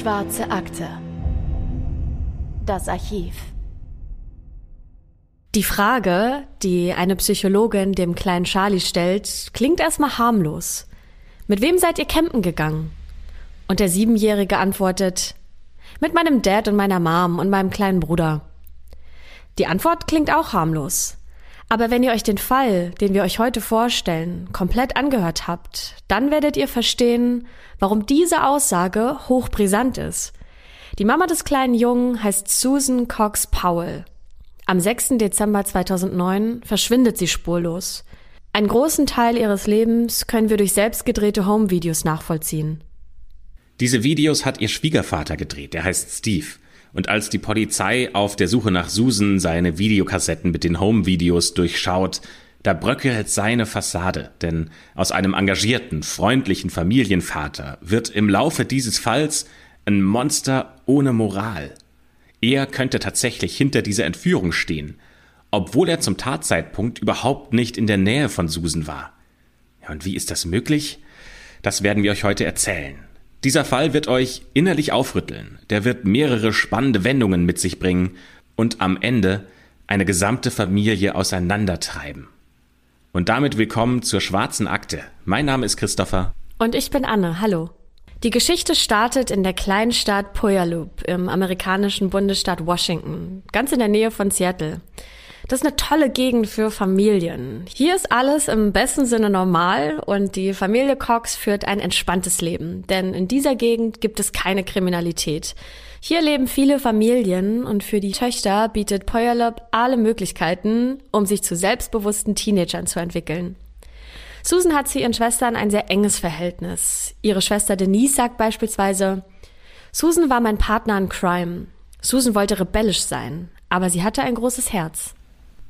Schwarze Akte. Das Archiv. Die Frage, die eine Psychologin dem kleinen Charlie stellt, klingt erstmal harmlos. Mit wem seid ihr campen gegangen? Und der Siebenjährige antwortet, mit meinem Dad und meiner Mom und meinem kleinen Bruder. Die Antwort klingt auch harmlos. Aber wenn ihr euch den Fall, den wir euch heute vorstellen, komplett angehört habt, dann werdet ihr verstehen, warum diese Aussage hochbrisant ist. Die Mama des kleinen Jungen heißt Susan Cox Powell. Am 6. Dezember 2009 verschwindet sie spurlos. Einen großen Teil ihres Lebens können wir durch selbstgedrehte Home-Videos nachvollziehen. Diese Videos hat ihr Schwiegervater gedreht, der heißt Steve. Und als die Polizei auf der Suche nach Susan seine Videokassetten mit den Home-Videos durchschaut, da bröckelt seine Fassade, denn aus einem engagierten, freundlichen Familienvater wird im Laufe dieses Falls ein Monster ohne Moral. Er könnte tatsächlich hinter dieser Entführung stehen, obwohl er zum Tatzeitpunkt überhaupt nicht in der Nähe von Susan war. Ja, und wie ist das möglich? Das werden wir euch heute erzählen. Dieser Fall wird euch innerlich aufrütteln, der wird mehrere spannende Wendungen mit sich bringen und am Ende eine gesamte Familie auseinandertreiben. Und damit willkommen zur schwarzen Akte. Mein Name ist Christopher. Und ich bin Anne. Hallo. Die Geschichte startet in der kleinen Stadt Puyallup im amerikanischen Bundesstaat Washington, ganz in der Nähe von Seattle. Das ist eine tolle Gegend für Familien. Hier ist alles im besten Sinne normal und die Familie Cox führt ein entspanntes Leben, denn in dieser Gegend gibt es keine Kriminalität. Hier leben viele Familien und für die Töchter bietet Puyallup alle Möglichkeiten, um sich zu selbstbewussten Teenagern zu entwickeln. Susan hat zu ihren Schwestern ein sehr enges Verhältnis. Ihre Schwester Denise sagt beispielsweise, Susan war mein Partner in Crime. Susan wollte rebellisch sein, aber sie hatte ein großes Herz.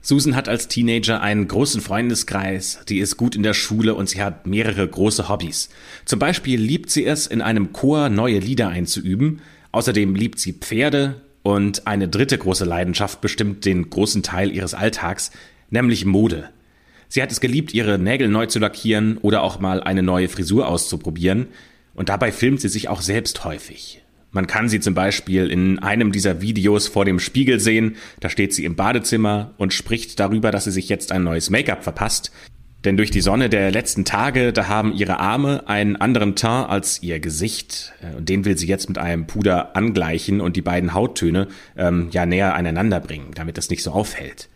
Susan hat als Teenager einen großen Freundeskreis, die ist gut in der Schule und sie hat mehrere große Hobbys. Zum Beispiel liebt sie es, in einem Chor neue Lieder einzuüben. Außerdem liebt sie Pferde und eine dritte große Leidenschaft bestimmt den großen Teil ihres Alltags, nämlich Mode. Sie hat es geliebt, ihre Nägel neu zu lackieren oder auch mal eine neue Frisur auszuprobieren. Und dabei filmt sie sich auch selbst häufig. Man kann sie zum Beispiel in einem dieser Videos vor dem Spiegel sehen. Da steht sie im Badezimmer und spricht darüber, dass sie sich jetzt ein neues Make-up verpasst. Denn durch die Sonne der letzten Tage, da haben ihre Arme einen anderen Teint als ihr Gesicht. Und den will sie jetzt mit einem Puder angleichen und die beiden Hauttöne ähm, ja näher aneinander bringen, damit das nicht so auffällt.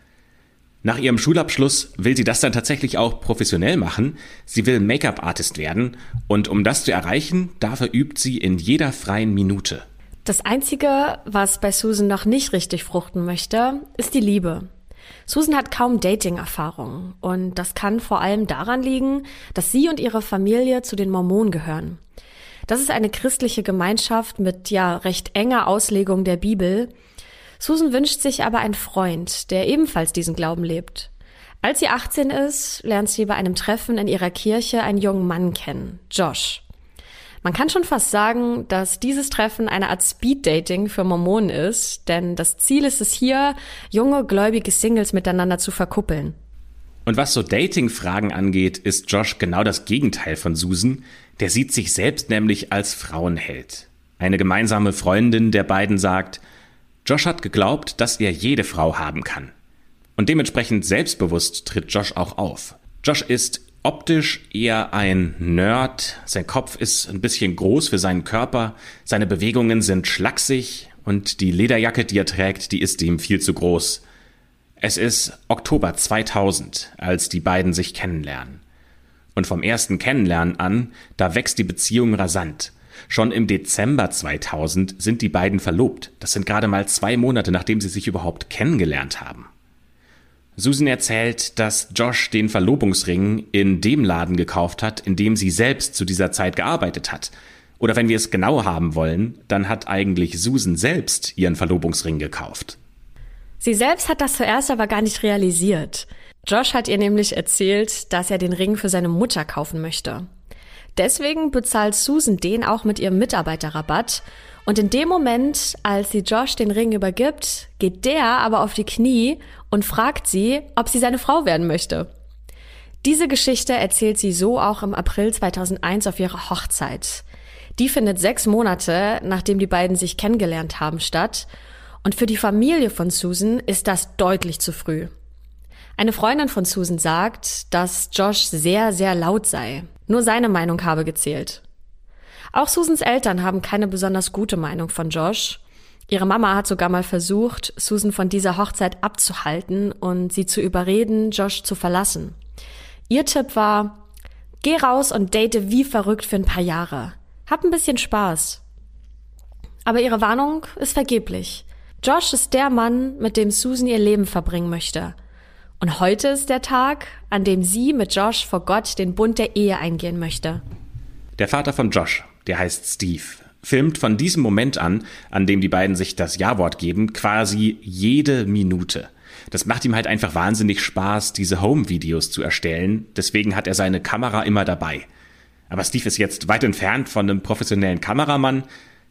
Nach ihrem Schulabschluss will sie das dann tatsächlich auch professionell machen. Sie will Make-up-Artist werden und um das zu erreichen, dafür übt sie in jeder freien Minute. Das Einzige, was bei Susan noch nicht richtig fruchten möchte, ist die Liebe. Susan hat kaum Dating-Erfahrung und das kann vor allem daran liegen, dass sie und ihre Familie zu den Mormonen gehören. Das ist eine christliche Gemeinschaft mit ja recht enger Auslegung der Bibel, Susan wünscht sich aber einen Freund, der ebenfalls diesen Glauben lebt. Als sie 18 ist, lernt sie bei einem Treffen in ihrer Kirche einen jungen Mann kennen, Josh. Man kann schon fast sagen, dass dieses Treffen eine Art Speed-Dating für Mormonen ist, denn das Ziel ist es hier, junge, gläubige Singles miteinander zu verkuppeln. Und was so Dating-Fragen angeht, ist Josh genau das Gegenteil von Susan. Der sieht sich selbst nämlich als Frauenheld. Eine gemeinsame Freundin der beiden sagt, Josh hat geglaubt, dass er jede Frau haben kann. Und dementsprechend selbstbewusst tritt Josh auch auf. Josh ist optisch eher ein Nerd, sein Kopf ist ein bisschen groß für seinen Körper, seine Bewegungen sind schlaksig und die Lederjacke, die er trägt, die ist ihm viel zu groß. Es ist Oktober 2000, als die beiden sich kennenlernen. Und vom ersten Kennenlernen an, da wächst die Beziehung rasant. Schon im Dezember 2000 sind die beiden verlobt. Das sind gerade mal zwei Monate, nachdem sie sich überhaupt kennengelernt haben. Susan erzählt, dass Josh den Verlobungsring in dem Laden gekauft hat, in dem sie selbst zu dieser Zeit gearbeitet hat. Oder wenn wir es genau haben wollen, dann hat eigentlich Susan selbst ihren Verlobungsring gekauft. Sie selbst hat das zuerst aber gar nicht realisiert. Josh hat ihr nämlich erzählt, dass er den Ring für seine Mutter kaufen möchte. Deswegen bezahlt Susan den auch mit ihrem Mitarbeiterrabatt. Und in dem Moment, als sie Josh den Ring übergibt, geht der aber auf die Knie und fragt sie, ob sie seine Frau werden möchte. Diese Geschichte erzählt sie so auch im April 2001 auf ihrer Hochzeit. Die findet sechs Monate, nachdem die beiden sich kennengelernt haben, statt. Und für die Familie von Susan ist das deutlich zu früh. Eine Freundin von Susan sagt, dass Josh sehr, sehr laut sei. Nur seine Meinung habe gezählt. Auch Susans Eltern haben keine besonders gute Meinung von Josh. Ihre Mama hat sogar mal versucht, Susan von dieser Hochzeit abzuhalten und sie zu überreden, Josh zu verlassen. Ihr Tipp war, geh raus und date wie verrückt für ein paar Jahre. Hab ein bisschen Spaß. Aber ihre Warnung ist vergeblich. Josh ist der Mann, mit dem Susan ihr Leben verbringen möchte. Und heute ist der Tag, an dem sie mit Josh vor Gott den Bund der Ehe eingehen möchte. Der Vater von Josh, der heißt Steve, filmt von diesem Moment an, an dem die beiden sich das Ja-Wort geben, quasi jede Minute. Das macht ihm halt einfach wahnsinnig Spaß, diese Home-Videos zu erstellen. Deswegen hat er seine Kamera immer dabei. Aber Steve ist jetzt weit entfernt von einem professionellen Kameramann.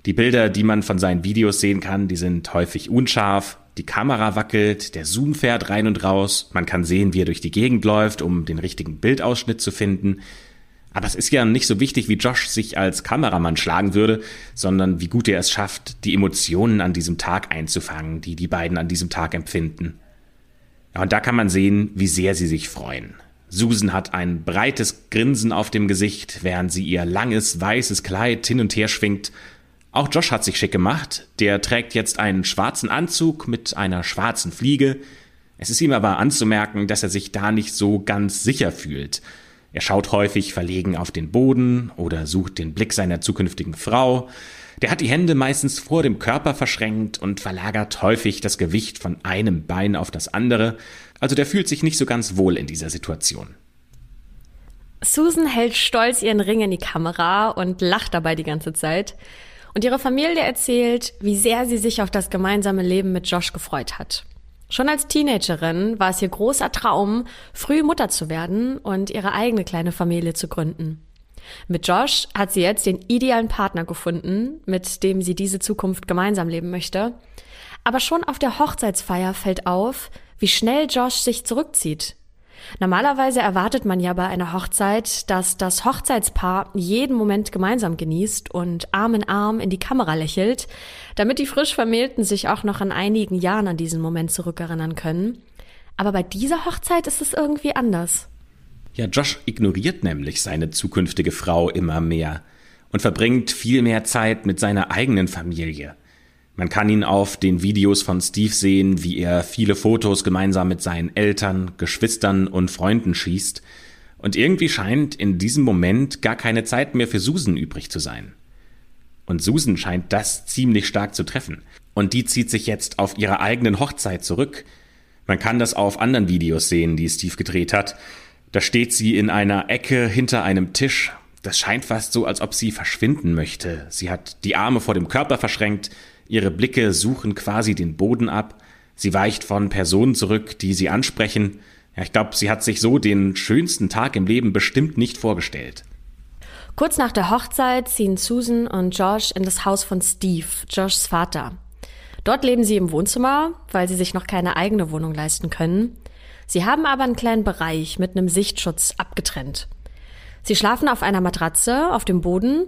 Die Bilder, die man von seinen Videos sehen kann, die sind häufig unscharf, die Kamera wackelt, der Zoom fährt rein und raus, man kann sehen, wie er durch die Gegend läuft, um den richtigen Bildausschnitt zu finden. Aber es ist ja nicht so wichtig, wie Josh sich als Kameramann schlagen würde, sondern wie gut er es schafft, die Emotionen an diesem Tag einzufangen, die die beiden an diesem Tag empfinden. Und da kann man sehen, wie sehr sie sich freuen. Susan hat ein breites Grinsen auf dem Gesicht, während sie ihr langes weißes Kleid hin und her schwingt auch Josh hat sich schick gemacht. Der trägt jetzt einen schwarzen Anzug mit einer schwarzen Fliege. Es ist ihm aber anzumerken, dass er sich da nicht so ganz sicher fühlt. Er schaut häufig verlegen auf den Boden oder sucht den Blick seiner zukünftigen Frau. Der hat die Hände meistens vor dem Körper verschränkt und verlagert häufig das Gewicht von einem Bein auf das andere. Also der fühlt sich nicht so ganz wohl in dieser Situation. Susan hält stolz ihren Ring in die Kamera und lacht dabei die ganze Zeit. Und ihre Familie erzählt, wie sehr sie sich auf das gemeinsame Leben mit Josh gefreut hat. Schon als Teenagerin war es ihr großer Traum, früh Mutter zu werden und ihre eigene kleine Familie zu gründen. Mit Josh hat sie jetzt den idealen Partner gefunden, mit dem sie diese Zukunft gemeinsam leben möchte. Aber schon auf der Hochzeitsfeier fällt auf, wie schnell Josh sich zurückzieht, Normalerweise erwartet man ja bei einer Hochzeit, dass das Hochzeitspaar jeden Moment gemeinsam genießt und Arm in Arm in die Kamera lächelt, damit die frisch Vermählten sich auch noch in einigen Jahren an diesen Moment zurückerinnern können. Aber bei dieser Hochzeit ist es irgendwie anders. Ja, Josh ignoriert nämlich seine zukünftige Frau immer mehr und verbringt viel mehr Zeit mit seiner eigenen Familie. Man kann ihn auf den Videos von Steve sehen, wie er viele Fotos gemeinsam mit seinen Eltern, Geschwistern und Freunden schießt. Und irgendwie scheint in diesem Moment gar keine Zeit mehr für Susan übrig zu sein. Und Susan scheint das ziemlich stark zu treffen. Und die zieht sich jetzt auf ihre eigenen Hochzeit zurück. Man kann das auf anderen Videos sehen, die Steve gedreht hat. Da steht sie in einer Ecke hinter einem Tisch. Das scheint fast so, als ob sie verschwinden möchte. Sie hat die Arme vor dem Körper verschränkt, Ihre Blicke suchen quasi den Boden ab. Sie weicht von Personen zurück, die sie ansprechen. Ja, ich glaube, sie hat sich so den schönsten Tag im Leben bestimmt nicht vorgestellt. Kurz nach der Hochzeit ziehen Susan und Josh in das Haus von Steve, Joshs Vater. Dort leben sie im Wohnzimmer, weil sie sich noch keine eigene Wohnung leisten können. Sie haben aber einen kleinen Bereich mit einem Sichtschutz abgetrennt. Sie schlafen auf einer Matratze auf dem Boden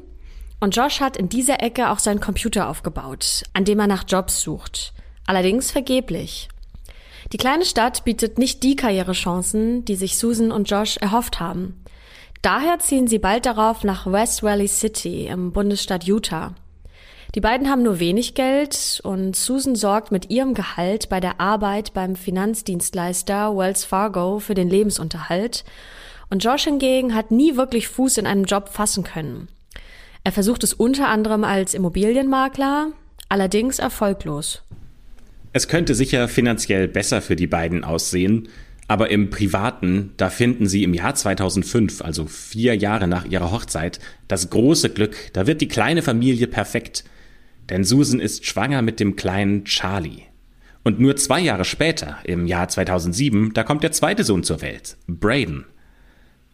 und Josh hat in dieser Ecke auch seinen Computer aufgebaut, an dem er nach Jobs sucht. Allerdings vergeblich. Die kleine Stadt bietet nicht die Karrierechancen, die sich Susan und Josh erhofft haben. Daher ziehen sie bald darauf nach West Valley City im Bundesstaat Utah. Die beiden haben nur wenig Geld und Susan sorgt mit ihrem Gehalt bei der Arbeit beim Finanzdienstleister Wells Fargo für den Lebensunterhalt und Josh hingegen hat nie wirklich Fuß in einem Job fassen können. Er versucht es unter anderem als Immobilienmakler, allerdings erfolglos. Es könnte sicher finanziell besser für die beiden aussehen, aber im Privaten, da finden sie im Jahr 2005, also vier Jahre nach ihrer Hochzeit, das große Glück, da wird die kleine Familie perfekt. Denn Susan ist schwanger mit dem kleinen Charlie. Und nur zwei Jahre später, im Jahr 2007, da kommt der zweite Sohn zur Welt, Braden.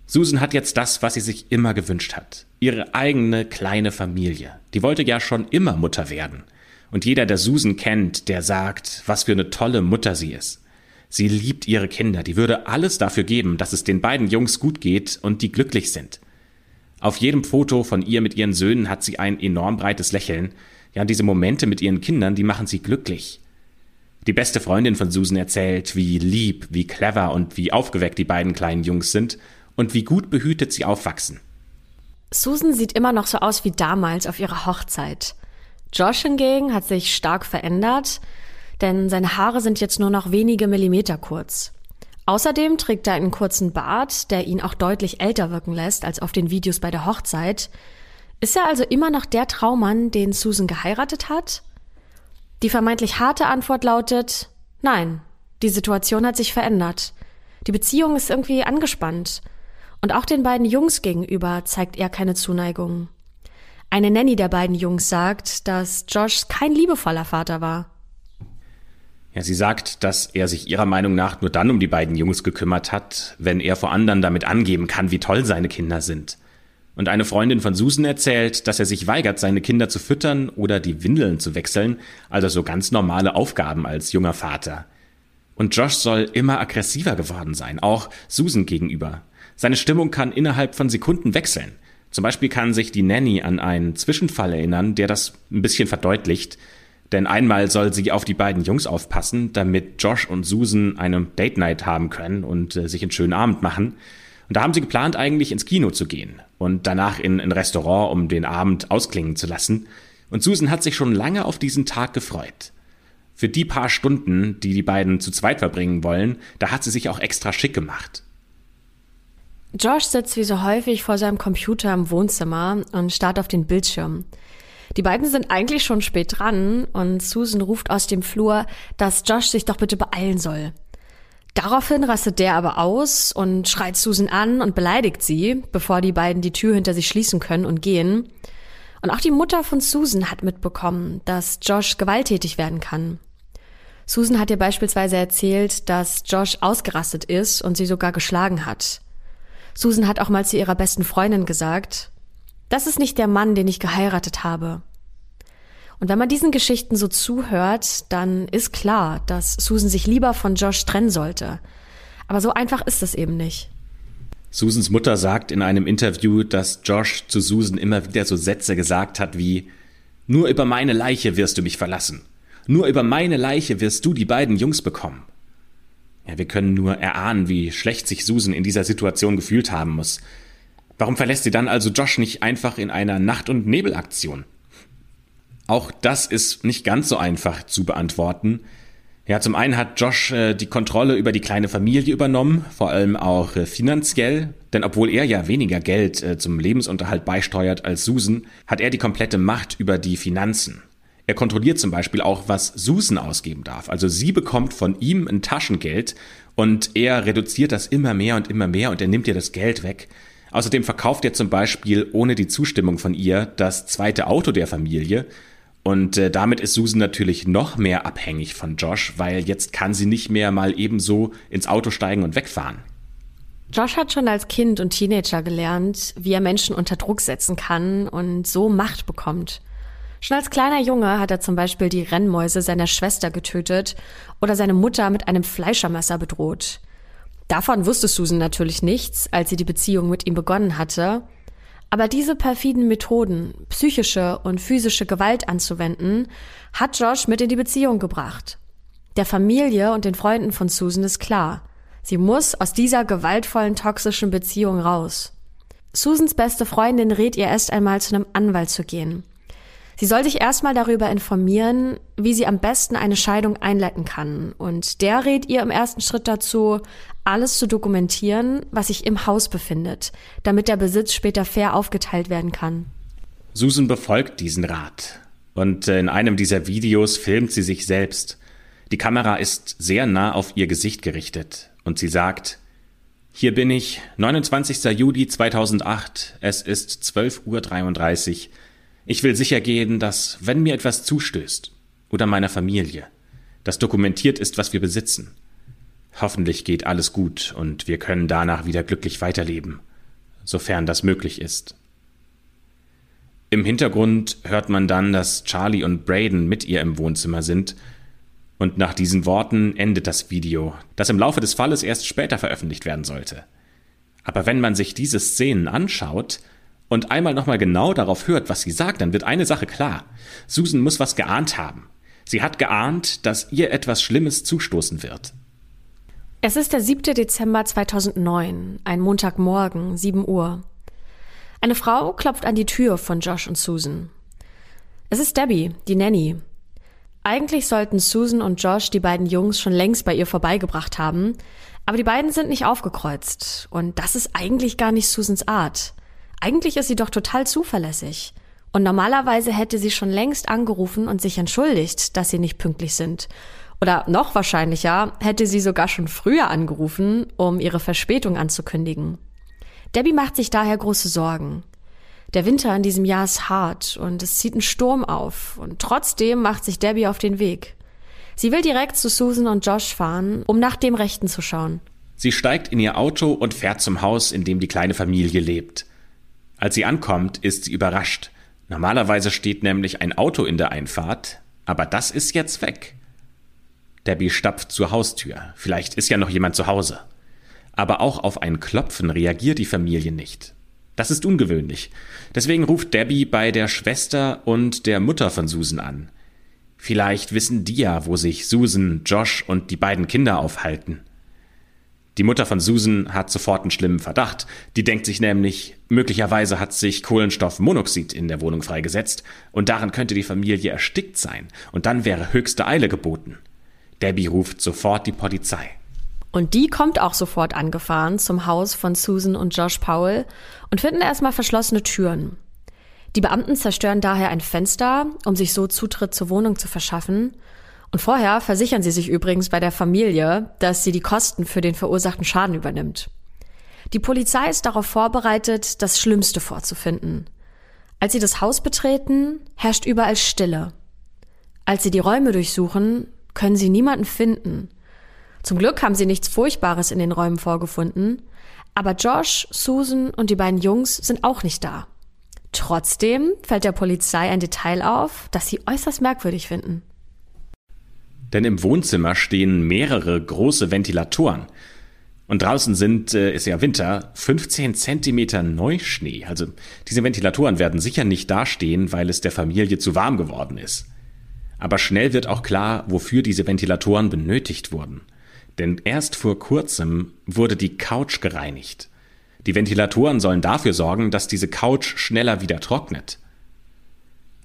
Susan hat jetzt das, was sie sich immer gewünscht hat. Ihre eigene kleine Familie. Die wollte ja schon immer Mutter werden. Und jeder, der Susan kennt, der sagt, was für eine tolle Mutter sie ist. Sie liebt ihre Kinder, die würde alles dafür geben, dass es den beiden Jungs gut geht und die glücklich sind. Auf jedem Foto von ihr mit ihren Söhnen hat sie ein enorm breites Lächeln. Ja, diese Momente mit ihren Kindern, die machen sie glücklich. Die beste Freundin von Susan erzählt, wie lieb, wie clever und wie aufgeweckt die beiden kleinen Jungs sind und wie gut behütet sie aufwachsen. Susan sieht immer noch so aus wie damals auf ihrer Hochzeit. Josh hingegen hat sich stark verändert, denn seine Haare sind jetzt nur noch wenige Millimeter kurz. Außerdem trägt er einen kurzen Bart, der ihn auch deutlich älter wirken lässt als auf den Videos bei der Hochzeit. Ist er also immer noch der Traummann, den Susan geheiratet hat? Die vermeintlich harte Antwort lautet Nein, die Situation hat sich verändert. Die Beziehung ist irgendwie angespannt. Und auch den beiden Jungs gegenüber zeigt er keine Zuneigung. Eine Nanny der beiden Jungs sagt, dass Josh kein liebevoller Vater war. Ja, sie sagt, dass er sich ihrer Meinung nach nur dann um die beiden Jungs gekümmert hat, wenn er vor anderen damit angeben kann, wie toll seine Kinder sind. Und eine Freundin von Susan erzählt, dass er sich weigert, seine Kinder zu füttern oder die Windeln zu wechseln, also so ganz normale Aufgaben als junger Vater. Und Josh soll immer aggressiver geworden sein, auch Susan gegenüber. Seine Stimmung kann innerhalb von Sekunden wechseln. Zum Beispiel kann sich die Nanny an einen Zwischenfall erinnern, der das ein bisschen verdeutlicht, denn einmal soll sie auf die beiden Jungs aufpassen, damit Josh und Susan eine Date Night haben können und äh, sich einen schönen Abend machen. Und da haben sie geplant, eigentlich ins Kino zu gehen und danach in ein Restaurant, um den Abend ausklingen zu lassen. Und Susan hat sich schon lange auf diesen Tag gefreut. Für die paar Stunden, die die beiden zu zweit verbringen wollen, da hat sie sich auch extra schick gemacht. Josh sitzt wie so häufig vor seinem Computer im Wohnzimmer und starrt auf den Bildschirm. Die beiden sind eigentlich schon spät dran und Susan ruft aus dem Flur, dass Josh sich doch bitte beeilen soll. Daraufhin rastet der aber aus und schreit Susan an und beleidigt sie, bevor die beiden die Tür hinter sich schließen können und gehen. Und auch die Mutter von Susan hat mitbekommen, dass Josh gewalttätig werden kann. Susan hat ihr beispielsweise erzählt, dass Josh ausgerastet ist und sie sogar geschlagen hat. Susan hat auch mal zu ihrer besten Freundin gesagt, das ist nicht der Mann, den ich geheiratet habe. Und wenn man diesen Geschichten so zuhört, dann ist klar, dass Susan sich lieber von Josh trennen sollte. Aber so einfach ist es eben nicht. Susans Mutter sagt in einem Interview, dass Josh zu Susan immer wieder so Sätze gesagt hat wie Nur über meine Leiche wirst du mich verlassen. Nur über meine Leiche wirst du die beiden Jungs bekommen. Ja, wir können nur erahnen, wie schlecht sich Susan in dieser Situation gefühlt haben muss. Warum verlässt sie dann also Josh nicht einfach in einer Nacht- und Nebelaktion? Auch das ist nicht ganz so einfach zu beantworten. Ja, zum einen hat Josh äh, die Kontrolle über die kleine Familie übernommen, vor allem auch äh, finanziell, denn obwohl er ja weniger Geld äh, zum Lebensunterhalt beisteuert als Susan, hat er die komplette Macht über die Finanzen. Er kontrolliert zum Beispiel auch, was Susan ausgeben darf. Also sie bekommt von ihm ein Taschengeld und er reduziert das immer mehr und immer mehr und er nimmt ihr das Geld weg. Außerdem verkauft er zum Beispiel ohne die Zustimmung von ihr das zweite Auto der Familie. Und äh, damit ist Susan natürlich noch mehr abhängig von Josh, weil jetzt kann sie nicht mehr mal ebenso ins Auto steigen und wegfahren. Josh hat schon als Kind und Teenager gelernt, wie er Menschen unter Druck setzen kann und so Macht bekommt. Schon als kleiner Junge hat er zum Beispiel die Rennmäuse seiner Schwester getötet oder seine Mutter mit einem Fleischermesser bedroht. Davon wusste Susan natürlich nichts, als sie die Beziehung mit ihm begonnen hatte. Aber diese perfiden Methoden, psychische und physische Gewalt anzuwenden, hat Josh mit in die Beziehung gebracht. Der Familie und den Freunden von Susan ist klar, sie muss aus dieser gewaltvollen, toxischen Beziehung raus. Susans beste Freundin rät ihr erst einmal zu einem Anwalt zu gehen. Sie soll sich erstmal darüber informieren, wie sie am besten eine Scheidung einleiten kann. Und der rät ihr im ersten Schritt dazu, alles zu dokumentieren, was sich im Haus befindet, damit der Besitz später fair aufgeteilt werden kann. Susan befolgt diesen Rat. Und äh, in einem dieser Videos filmt sie sich selbst. Die Kamera ist sehr nah auf ihr Gesicht gerichtet und sie sagt, hier bin ich, 29. Juli 2008, es ist 12.33 Uhr. Ich will sicher gehen, dass, wenn mir etwas zustößt, oder meiner Familie, das dokumentiert ist, was wir besitzen. Hoffentlich geht alles gut und wir können danach wieder glücklich weiterleben, sofern das möglich ist. Im Hintergrund hört man dann, dass Charlie und Braden mit ihr im Wohnzimmer sind, und nach diesen Worten endet das Video, das im Laufe des Falles erst später veröffentlicht werden sollte. Aber wenn man sich diese Szenen anschaut und einmal nochmal genau darauf hört, was sie sagt, dann wird eine Sache klar. Susan muss was geahnt haben. Sie hat geahnt, dass ihr etwas Schlimmes zustoßen wird. Es ist der 7. Dezember 2009, ein Montagmorgen, 7 Uhr. Eine Frau klopft an die Tür von Josh und Susan. Es ist Debbie, die Nanny. Eigentlich sollten Susan und Josh die beiden Jungs schon längst bei ihr vorbeigebracht haben, aber die beiden sind nicht aufgekreuzt. Und das ist eigentlich gar nicht Susans Art. Eigentlich ist sie doch total zuverlässig. Und normalerweise hätte sie schon längst angerufen und sich entschuldigt, dass sie nicht pünktlich sind. Oder noch wahrscheinlicher, hätte sie sogar schon früher angerufen, um ihre Verspätung anzukündigen. Debbie macht sich daher große Sorgen. Der Winter in diesem Jahr ist hart und es zieht ein Sturm auf und trotzdem macht sich Debbie auf den Weg. Sie will direkt zu Susan und Josh fahren, um nach dem Rechten zu schauen. Sie steigt in ihr Auto und fährt zum Haus, in dem die kleine Familie lebt. Als sie ankommt, ist sie überrascht. Normalerweise steht nämlich ein Auto in der Einfahrt, aber das ist jetzt weg. Debbie stapft zur Haustür. Vielleicht ist ja noch jemand zu Hause. Aber auch auf ein Klopfen reagiert die Familie nicht. Das ist ungewöhnlich. Deswegen ruft Debbie bei der Schwester und der Mutter von Susan an. Vielleicht wissen die ja, wo sich Susan, Josh und die beiden Kinder aufhalten. Die Mutter von Susan hat sofort einen schlimmen Verdacht. Die denkt sich nämlich, möglicherweise hat sich Kohlenstoffmonoxid in der Wohnung freigesetzt und daran könnte die Familie erstickt sein und dann wäre höchste Eile geboten. Debbie ruft sofort die Polizei. Und die kommt auch sofort angefahren zum Haus von Susan und Josh Powell und finden erstmal verschlossene Türen. Die Beamten zerstören daher ein Fenster, um sich so Zutritt zur Wohnung zu verschaffen. Und vorher versichern sie sich übrigens bei der Familie, dass sie die Kosten für den verursachten Schaden übernimmt. Die Polizei ist darauf vorbereitet, das Schlimmste vorzufinden. Als sie das Haus betreten, herrscht überall Stille. Als sie die Räume durchsuchen, können sie niemanden finden. Zum Glück haben sie nichts Furchtbares in den Räumen vorgefunden, aber Josh, Susan und die beiden Jungs sind auch nicht da. Trotzdem fällt der Polizei ein Detail auf, das sie äußerst merkwürdig finden. Denn im Wohnzimmer stehen mehrere große Ventilatoren. Und draußen sind, äh, ist ja Winter, 15 Zentimeter Neuschnee. Also diese Ventilatoren werden sicher nicht dastehen, weil es der Familie zu warm geworden ist. Aber schnell wird auch klar, wofür diese Ventilatoren benötigt wurden. Denn erst vor kurzem wurde die Couch gereinigt. Die Ventilatoren sollen dafür sorgen, dass diese Couch schneller wieder trocknet.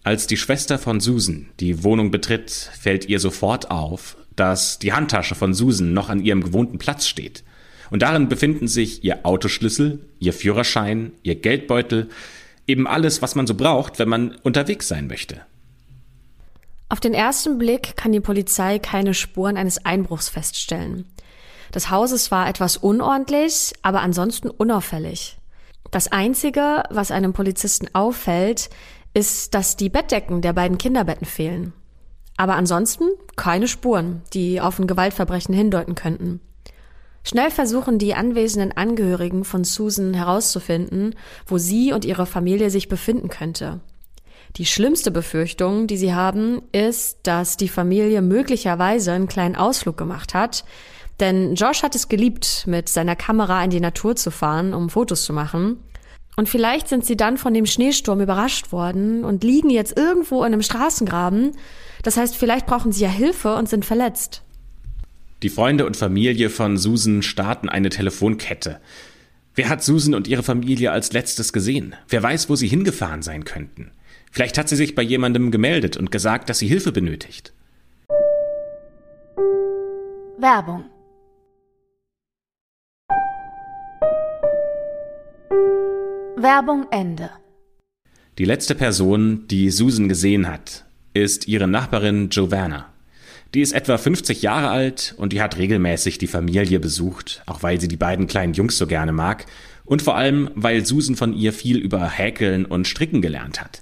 Als die Schwester von Susan die Wohnung betritt, fällt ihr sofort auf, dass die Handtasche von Susan noch an ihrem gewohnten Platz steht. Und darin befinden sich ihr Autoschlüssel, ihr Führerschein, ihr Geldbeutel, eben alles, was man so braucht, wenn man unterwegs sein möchte. Auf den ersten Blick kann die Polizei keine Spuren eines Einbruchs feststellen. Das Haus ist zwar etwas unordentlich, aber ansonsten unauffällig. Das Einzige, was einem Polizisten auffällt, ist, dass die Bettdecken der beiden Kinderbetten fehlen. Aber ansonsten keine Spuren, die auf ein Gewaltverbrechen hindeuten könnten. Schnell versuchen die anwesenden Angehörigen von Susan herauszufinden, wo sie und ihre Familie sich befinden könnte. Die schlimmste Befürchtung, die sie haben, ist, dass die Familie möglicherweise einen kleinen Ausflug gemacht hat. Denn Josh hat es geliebt, mit seiner Kamera in die Natur zu fahren, um Fotos zu machen. Und vielleicht sind sie dann von dem Schneesturm überrascht worden und liegen jetzt irgendwo in einem Straßengraben. Das heißt, vielleicht brauchen sie ja Hilfe und sind verletzt. Die Freunde und Familie von Susan starten eine Telefonkette. Wer hat Susan und ihre Familie als letztes gesehen? Wer weiß, wo sie hingefahren sein könnten? Vielleicht hat sie sich bei jemandem gemeldet und gesagt, dass sie Hilfe benötigt. Werbung Werbung Ende. Die letzte Person, die Susan gesehen hat, ist ihre Nachbarin Giovanna. Die ist etwa 50 Jahre alt und die hat regelmäßig die Familie besucht, auch weil sie die beiden kleinen Jungs so gerne mag und vor allem, weil Susan von ihr viel über Häkeln und Stricken gelernt hat.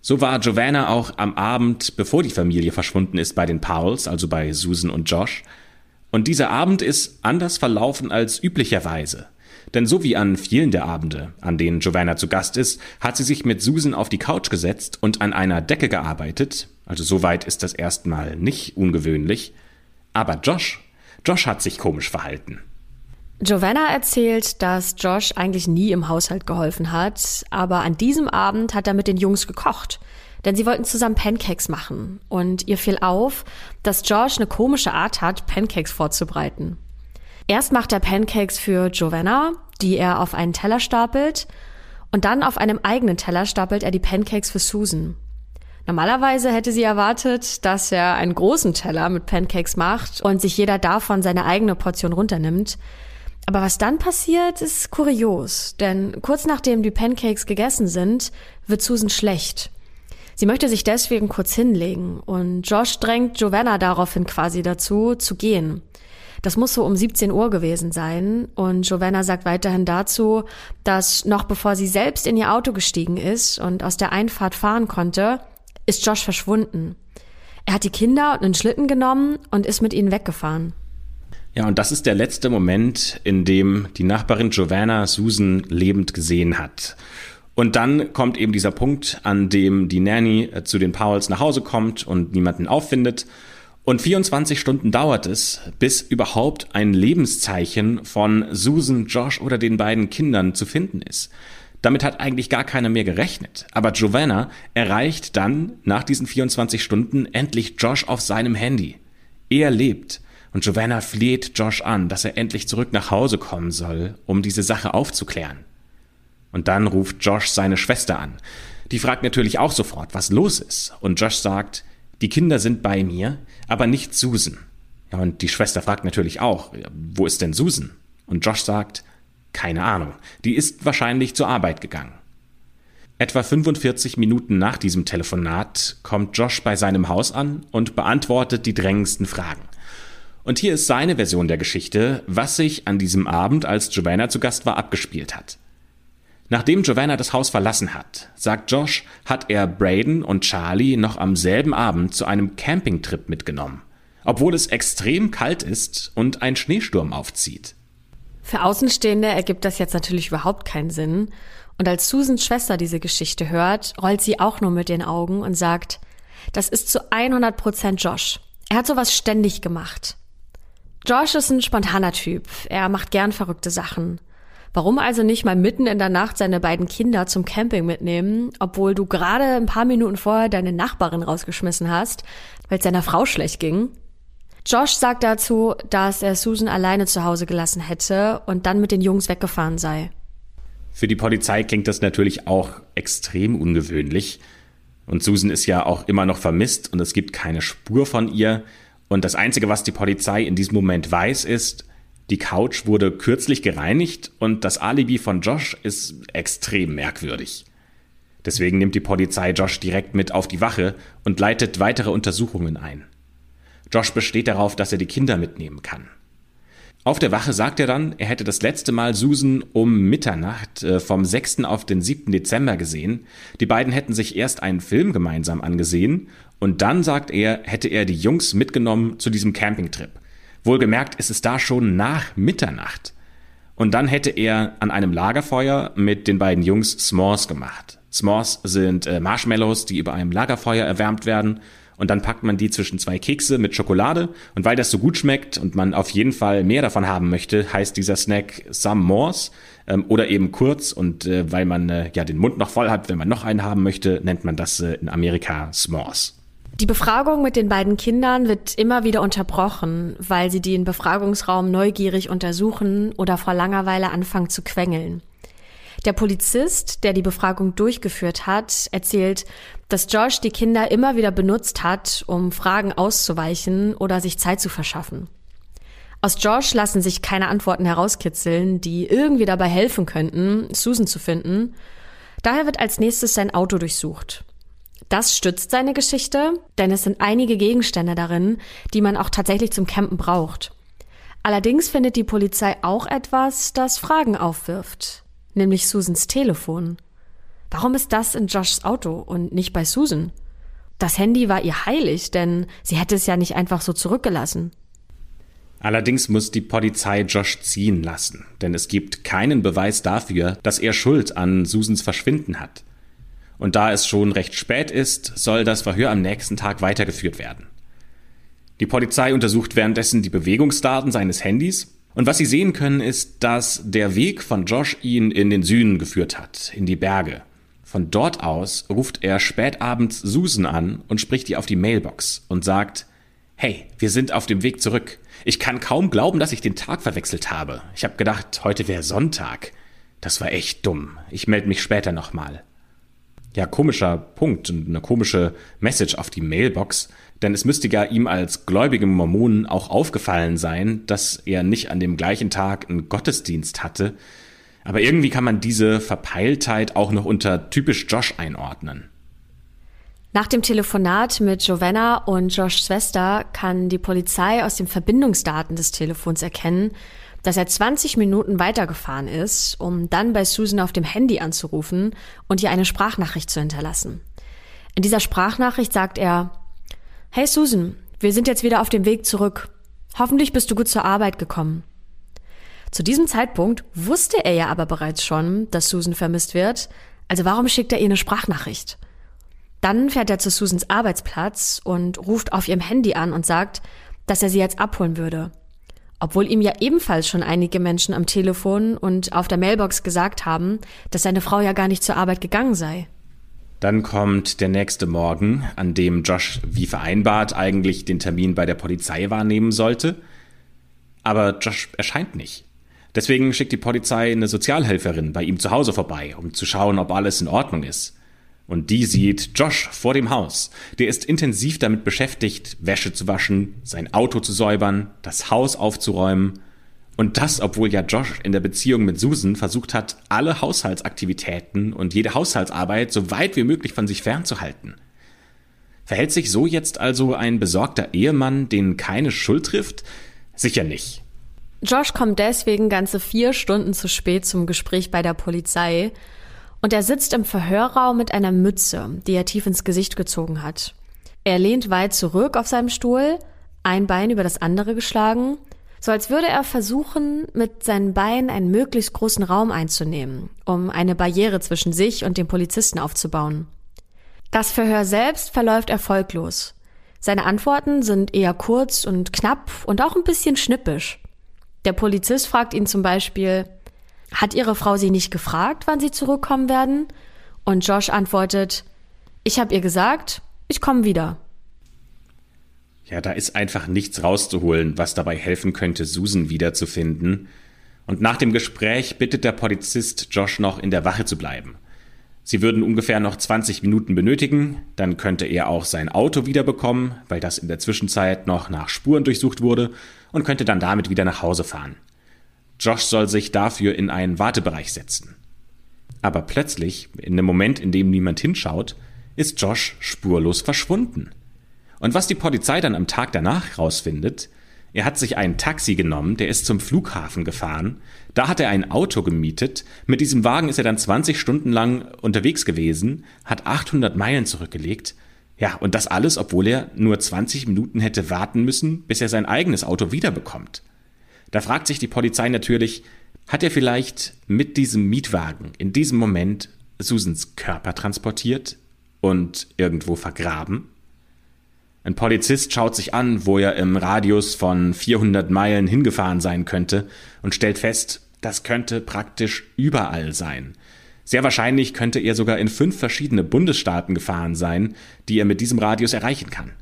So war Giovanna auch am Abend, bevor die Familie verschwunden ist, bei den Powells, also bei Susan und Josh. Und dieser Abend ist anders verlaufen als üblicherweise. Denn so wie an vielen der Abende, an denen Giovanna zu Gast ist, hat sie sich mit Susan auf die Couch gesetzt und an einer Decke gearbeitet. Also soweit ist das erstmal nicht ungewöhnlich. Aber Josh, Josh hat sich komisch verhalten. Giovanna erzählt, dass Josh eigentlich nie im Haushalt geholfen hat, aber an diesem Abend hat er mit den Jungs gekocht, denn sie wollten zusammen Pancakes machen und ihr fiel auf, dass Josh eine komische Art hat, Pancakes vorzubereiten. Erst macht er Pancakes für Giovanna, die er auf einen Teller stapelt, und dann auf einem eigenen Teller stapelt er die Pancakes für Susan. Normalerweise hätte sie erwartet, dass er einen großen Teller mit Pancakes macht und sich jeder davon seine eigene Portion runternimmt. Aber was dann passiert, ist kurios, denn kurz nachdem die Pancakes gegessen sind, wird Susan schlecht. Sie möchte sich deswegen kurz hinlegen und Josh drängt Giovanna daraufhin quasi dazu, zu gehen. Das muss so um 17 Uhr gewesen sein und Giovanna sagt weiterhin dazu, dass noch bevor sie selbst in ihr Auto gestiegen ist und aus der Einfahrt fahren konnte, ist Josh verschwunden. Er hat die Kinder und einen Schlitten genommen und ist mit ihnen weggefahren. Ja, und das ist der letzte Moment, in dem die Nachbarin Giovanna Susan lebend gesehen hat. Und dann kommt eben dieser Punkt, an dem die Nanny äh, zu den Powells nach Hause kommt und niemanden auffindet. Und 24 Stunden dauert es, bis überhaupt ein Lebenszeichen von Susan, Josh oder den beiden Kindern zu finden ist. Damit hat eigentlich gar keiner mehr gerechnet. Aber Giovanna erreicht dann nach diesen 24 Stunden endlich Josh auf seinem Handy. Er lebt. Und Giovanna fleht Josh an, dass er endlich zurück nach Hause kommen soll, um diese Sache aufzuklären. Und dann ruft Josh seine Schwester an. Die fragt natürlich auch sofort, was los ist. Und Josh sagt, die Kinder sind bei mir, aber nicht Susan. Ja, und die Schwester fragt natürlich auch, wo ist denn Susan? Und Josh sagt, keine Ahnung, die ist wahrscheinlich zur Arbeit gegangen. Etwa 45 Minuten nach diesem Telefonat kommt Josh bei seinem Haus an und beantwortet die drängendsten Fragen. Und hier ist seine Version der Geschichte, was sich an diesem Abend, als Giovanna zu Gast war, abgespielt hat. Nachdem Giovanna das Haus verlassen hat, sagt Josh, hat er Braden und Charlie noch am selben Abend zu einem Campingtrip mitgenommen, obwohl es extrem kalt ist und ein Schneesturm aufzieht. Für Außenstehende ergibt das jetzt natürlich überhaupt keinen Sinn. Und als Susans Schwester diese Geschichte hört, rollt sie auch nur mit den Augen und sagt, das ist zu 100 Prozent Josh. Er hat sowas ständig gemacht. Josh ist ein spontaner Typ. Er macht gern verrückte Sachen. Warum also nicht mal mitten in der Nacht seine beiden Kinder zum Camping mitnehmen, obwohl du gerade ein paar Minuten vorher deine Nachbarin rausgeschmissen hast, weil es seiner Frau schlecht ging? Josh sagt dazu, dass er Susan alleine zu Hause gelassen hätte und dann mit den Jungs weggefahren sei. Für die Polizei klingt das natürlich auch extrem ungewöhnlich. Und Susan ist ja auch immer noch vermisst und es gibt keine Spur von ihr. Und das Einzige, was die Polizei in diesem Moment weiß, ist, die Couch wurde kürzlich gereinigt und das Alibi von Josh ist extrem merkwürdig. Deswegen nimmt die Polizei Josh direkt mit auf die Wache und leitet weitere Untersuchungen ein. Josh besteht darauf, dass er die Kinder mitnehmen kann. Auf der Wache sagt er dann, er hätte das letzte Mal Susan um Mitternacht äh, vom 6. auf den 7. Dezember gesehen. Die beiden hätten sich erst einen Film gemeinsam angesehen und dann, sagt er, hätte er die Jungs mitgenommen zu diesem Campingtrip. Wohlgemerkt ist es da schon nach Mitternacht. Und dann hätte er an einem Lagerfeuer mit den beiden Jungs S'mores gemacht. S'mores sind äh, Marshmallows, die über einem Lagerfeuer erwärmt werden. Und dann packt man die zwischen zwei Kekse mit Schokolade. Und weil das so gut schmeckt und man auf jeden Fall mehr davon haben möchte, heißt dieser Snack Some Mores ähm, oder eben kurz. Und äh, weil man äh, ja den Mund noch voll hat, wenn man noch einen haben möchte, nennt man das äh, in Amerika S'mores. Die Befragung mit den beiden Kindern wird immer wieder unterbrochen, weil sie den Befragungsraum neugierig untersuchen oder vor Langeweile anfangen zu quengeln. Der Polizist, der die Befragung durchgeführt hat, erzählt, dass Josh die Kinder immer wieder benutzt hat, um Fragen auszuweichen oder sich Zeit zu verschaffen. Aus Josh lassen sich keine Antworten herauskitzeln, die irgendwie dabei helfen könnten, Susan zu finden. Daher wird als nächstes sein Auto durchsucht. Das stützt seine Geschichte, denn es sind einige Gegenstände darin, die man auch tatsächlich zum Campen braucht. Allerdings findet die Polizei auch etwas, das Fragen aufwirft, nämlich Susans Telefon. Warum ist das in Joshs Auto und nicht bei Susan? Das Handy war ihr heilig, denn sie hätte es ja nicht einfach so zurückgelassen. Allerdings muss die Polizei Josh ziehen lassen, denn es gibt keinen Beweis dafür, dass er Schuld an Susans Verschwinden hat. Und da es schon recht spät ist, soll das Verhör am nächsten Tag weitergeführt werden. Die Polizei untersucht währenddessen die Bewegungsdaten seines Handys Und was sie sehen können, ist, dass der Weg von Josh ihn in den Süden geführt hat, in die Berge. Von dort aus ruft er spätabends Susan an und spricht ihr auf die Mailbox und sagt, Hey, wir sind auf dem Weg zurück. Ich kann kaum glauben, dass ich den Tag verwechselt habe. Ich habe gedacht, heute wäre Sonntag. Das war echt dumm. Ich melde mich später nochmal. Ja, komischer Punkt und eine komische Message auf die Mailbox, denn es müsste ja ihm als gläubigem Mormonen auch aufgefallen sein, dass er nicht an dem gleichen Tag einen Gottesdienst hatte, aber irgendwie kann man diese Verpeiltheit auch noch unter typisch Josh einordnen. Nach dem Telefonat mit Giovanna und Joshs Schwester kann die Polizei aus den Verbindungsdaten des Telefons erkennen, dass er 20 Minuten weitergefahren ist, um dann bei Susan auf dem Handy anzurufen und ihr eine Sprachnachricht zu hinterlassen. In dieser Sprachnachricht sagt er, Hey Susan, wir sind jetzt wieder auf dem Weg zurück. Hoffentlich bist du gut zur Arbeit gekommen. Zu diesem Zeitpunkt wusste er ja aber bereits schon, dass Susan vermisst wird. Also warum schickt er ihr eine Sprachnachricht? Dann fährt er zu Susans Arbeitsplatz und ruft auf ihrem Handy an und sagt, dass er sie jetzt abholen würde. Obwohl ihm ja ebenfalls schon einige Menschen am Telefon und auf der Mailbox gesagt haben, dass seine Frau ja gar nicht zur Arbeit gegangen sei. Dann kommt der nächste Morgen, an dem Josh wie vereinbart eigentlich den Termin bei der Polizei wahrnehmen sollte. Aber Josh erscheint nicht. Deswegen schickt die Polizei eine Sozialhelferin bei ihm zu Hause vorbei, um zu schauen, ob alles in Ordnung ist. Und die sieht Josh vor dem Haus. Der ist intensiv damit beschäftigt, Wäsche zu waschen, sein Auto zu säubern, das Haus aufzuräumen. Und das, obwohl ja Josh in der Beziehung mit Susan versucht hat, alle Haushaltsaktivitäten und jede Haushaltsarbeit so weit wie möglich von sich fernzuhalten. Verhält sich so jetzt also ein besorgter Ehemann, den keine Schuld trifft? Sicher nicht. Josh kommt deswegen ganze vier Stunden zu spät zum Gespräch bei der Polizei und er sitzt im Verhörraum mit einer Mütze, die er tief ins Gesicht gezogen hat. Er lehnt weit zurück auf seinem Stuhl, ein Bein über das andere geschlagen, so als würde er versuchen, mit seinen Beinen einen möglichst großen Raum einzunehmen, um eine Barriere zwischen sich und dem Polizisten aufzubauen. Das Verhör selbst verläuft erfolglos. Seine Antworten sind eher kurz und knapp und auch ein bisschen schnippisch. Der Polizist fragt ihn zum Beispiel, hat Ihre Frau Sie nicht gefragt, wann Sie zurückkommen werden? Und Josh antwortet, ich habe ihr gesagt, ich komme wieder. Ja, da ist einfach nichts rauszuholen, was dabei helfen könnte, Susan wiederzufinden. Und nach dem Gespräch bittet der Polizist Josh noch in der Wache zu bleiben. Sie würden ungefähr noch 20 Minuten benötigen, dann könnte er auch sein Auto wiederbekommen, weil das in der Zwischenzeit noch nach Spuren durchsucht wurde, und könnte dann damit wieder nach Hause fahren. Josh soll sich dafür in einen Wartebereich setzen. Aber plötzlich, in dem Moment, in dem niemand hinschaut, ist Josh spurlos verschwunden. Und was die Polizei dann am Tag danach herausfindet, er hat sich ein Taxi genommen, der ist zum Flughafen gefahren. Da hat er ein Auto gemietet. Mit diesem Wagen ist er dann 20 Stunden lang unterwegs gewesen, hat 800 Meilen zurückgelegt. Ja, und das alles, obwohl er nur 20 Minuten hätte warten müssen, bis er sein eigenes Auto wiederbekommt. Da fragt sich die Polizei natürlich, hat er vielleicht mit diesem Mietwagen in diesem Moment Susans Körper transportiert und irgendwo vergraben? Ein Polizist schaut sich an, wo er im Radius von 400 Meilen hingefahren sein könnte und stellt fest, das könnte praktisch überall sein. Sehr wahrscheinlich könnte er sogar in fünf verschiedene Bundesstaaten gefahren sein, die er mit diesem Radius erreichen kann.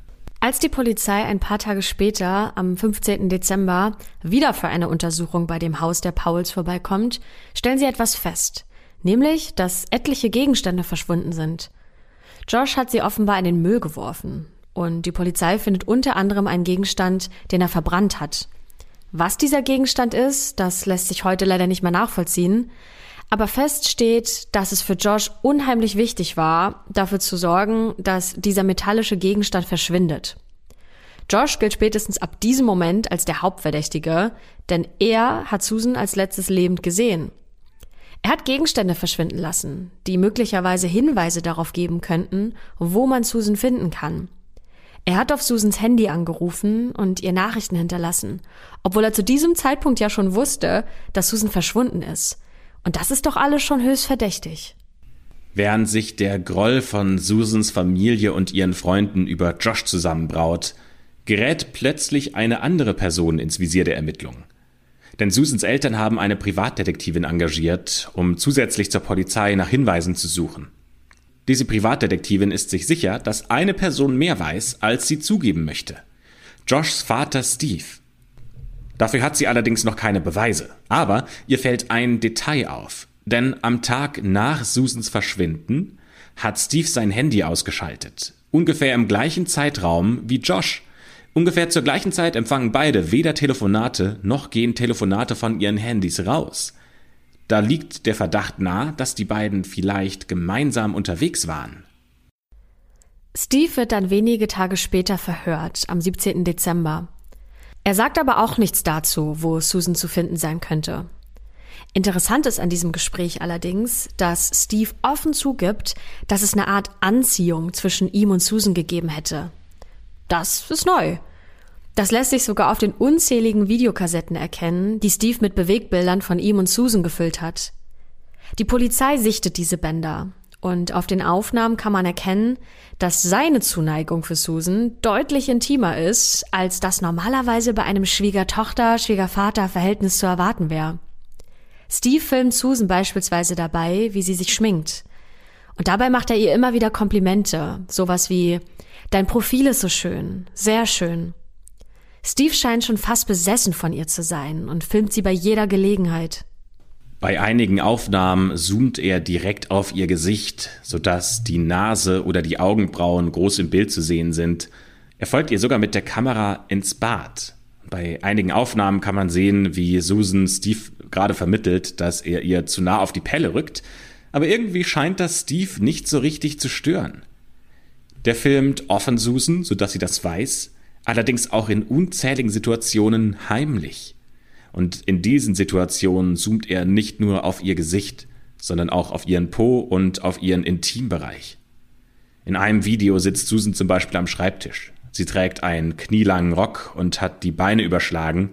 Als die Polizei ein paar Tage später, am 15. Dezember, wieder für eine Untersuchung bei dem Haus der Pauls vorbeikommt, stellen sie etwas fest, nämlich, dass etliche Gegenstände verschwunden sind. Josh hat sie offenbar in den Müll geworfen. Und die Polizei findet unter anderem einen Gegenstand, den er verbrannt hat. Was dieser Gegenstand ist, das lässt sich heute leider nicht mehr nachvollziehen. Aber fest steht, dass es für Josh unheimlich wichtig war, dafür zu sorgen, dass dieser metallische Gegenstand verschwindet. Josh gilt spätestens ab diesem Moment als der Hauptverdächtige, denn er hat Susan als letztes lebend gesehen. Er hat Gegenstände verschwinden lassen, die möglicherweise Hinweise darauf geben könnten, wo man Susan finden kann. Er hat auf Susans Handy angerufen und ihr Nachrichten hinterlassen, obwohl er zu diesem Zeitpunkt ja schon wusste, dass Susan verschwunden ist. Und das ist doch alles schon höchst verdächtig. Während sich der Groll von Susans Familie und ihren Freunden über Josh zusammenbraut, gerät plötzlich eine andere Person ins Visier der Ermittlungen. Denn Susans Eltern haben eine Privatdetektivin engagiert, um zusätzlich zur Polizei nach Hinweisen zu suchen. Diese Privatdetektivin ist sich sicher, dass eine Person mehr weiß, als sie zugeben möchte. Joshs Vater Steve. Dafür hat sie allerdings noch keine Beweise. Aber ihr fällt ein Detail auf. Denn am Tag nach Susans Verschwinden hat Steve sein Handy ausgeschaltet. Ungefähr im gleichen Zeitraum wie Josh. Ungefähr zur gleichen Zeit empfangen beide weder Telefonate noch gehen Telefonate von ihren Handys raus. Da liegt der Verdacht nahe, dass die beiden vielleicht gemeinsam unterwegs waren. Steve wird dann wenige Tage später verhört, am 17. Dezember. Er sagt aber auch nichts dazu, wo Susan zu finden sein könnte. Interessant ist an diesem Gespräch allerdings, dass Steve offen zugibt, dass es eine Art Anziehung zwischen ihm und Susan gegeben hätte. Das ist neu. Das lässt sich sogar auf den unzähligen Videokassetten erkennen, die Steve mit Bewegbildern von ihm und Susan gefüllt hat. Die Polizei sichtet diese Bänder und auf den Aufnahmen kann man erkennen, dass seine Zuneigung für Susan deutlich intimer ist, als das normalerweise bei einem Schwiegertochter-Schwiegervater-Verhältnis zu erwarten wäre. Steve filmt Susan beispielsweise dabei, wie sie sich schminkt. Und dabei macht er ihr immer wieder Komplimente, sowas wie Dein Profil ist so schön, sehr schön. Steve scheint schon fast besessen von ihr zu sein und filmt sie bei jeder Gelegenheit. Bei einigen Aufnahmen zoomt er direkt auf ihr Gesicht, sodass die Nase oder die Augenbrauen groß im Bild zu sehen sind. Er folgt ihr sogar mit der Kamera ins Bad. Bei einigen Aufnahmen kann man sehen, wie Susan Steve gerade vermittelt, dass er ihr zu nah auf die Pelle rückt, aber irgendwie scheint das Steve nicht so richtig zu stören. Der filmt offen Susan, sodass sie das weiß, allerdings auch in unzähligen Situationen heimlich. Und in diesen Situationen zoomt er nicht nur auf ihr Gesicht, sondern auch auf ihren Po und auf ihren Intimbereich. In einem Video sitzt Susan zum Beispiel am Schreibtisch. Sie trägt einen knielangen Rock und hat die Beine überschlagen.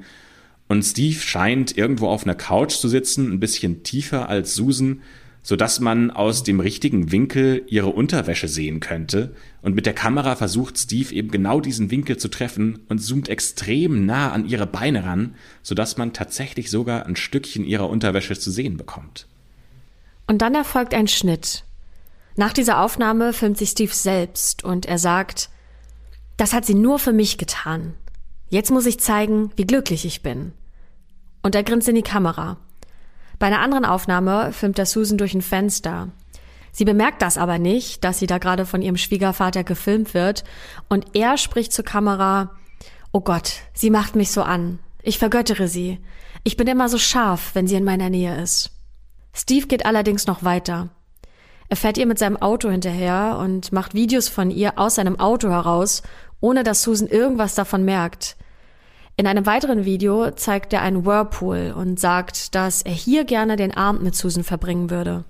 Und Steve scheint irgendwo auf einer Couch zu sitzen, ein bisschen tiefer als Susan, sodass man aus dem richtigen Winkel ihre Unterwäsche sehen könnte. Und mit der Kamera versucht Steve eben genau diesen Winkel zu treffen und zoomt extrem nah an ihre Beine ran, sodass man tatsächlich sogar ein Stückchen ihrer Unterwäsche zu sehen bekommt. Und dann erfolgt ein Schnitt. Nach dieser Aufnahme filmt sich Steve selbst und er sagt, das hat sie nur für mich getan. Jetzt muss ich zeigen, wie glücklich ich bin. Und er grinst in die Kamera. Bei einer anderen Aufnahme filmt er Susan durch ein Fenster. Sie bemerkt das aber nicht, dass sie da gerade von ihrem Schwiegervater gefilmt wird und er spricht zur Kamera, Oh Gott, sie macht mich so an. Ich vergöttere sie. Ich bin immer so scharf, wenn sie in meiner Nähe ist. Steve geht allerdings noch weiter. Er fährt ihr mit seinem Auto hinterher und macht Videos von ihr aus seinem Auto heraus, ohne dass Susan irgendwas davon merkt. In einem weiteren Video zeigt er einen Whirlpool und sagt, dass er hier gerne den Abend mit Susan verbringen würde.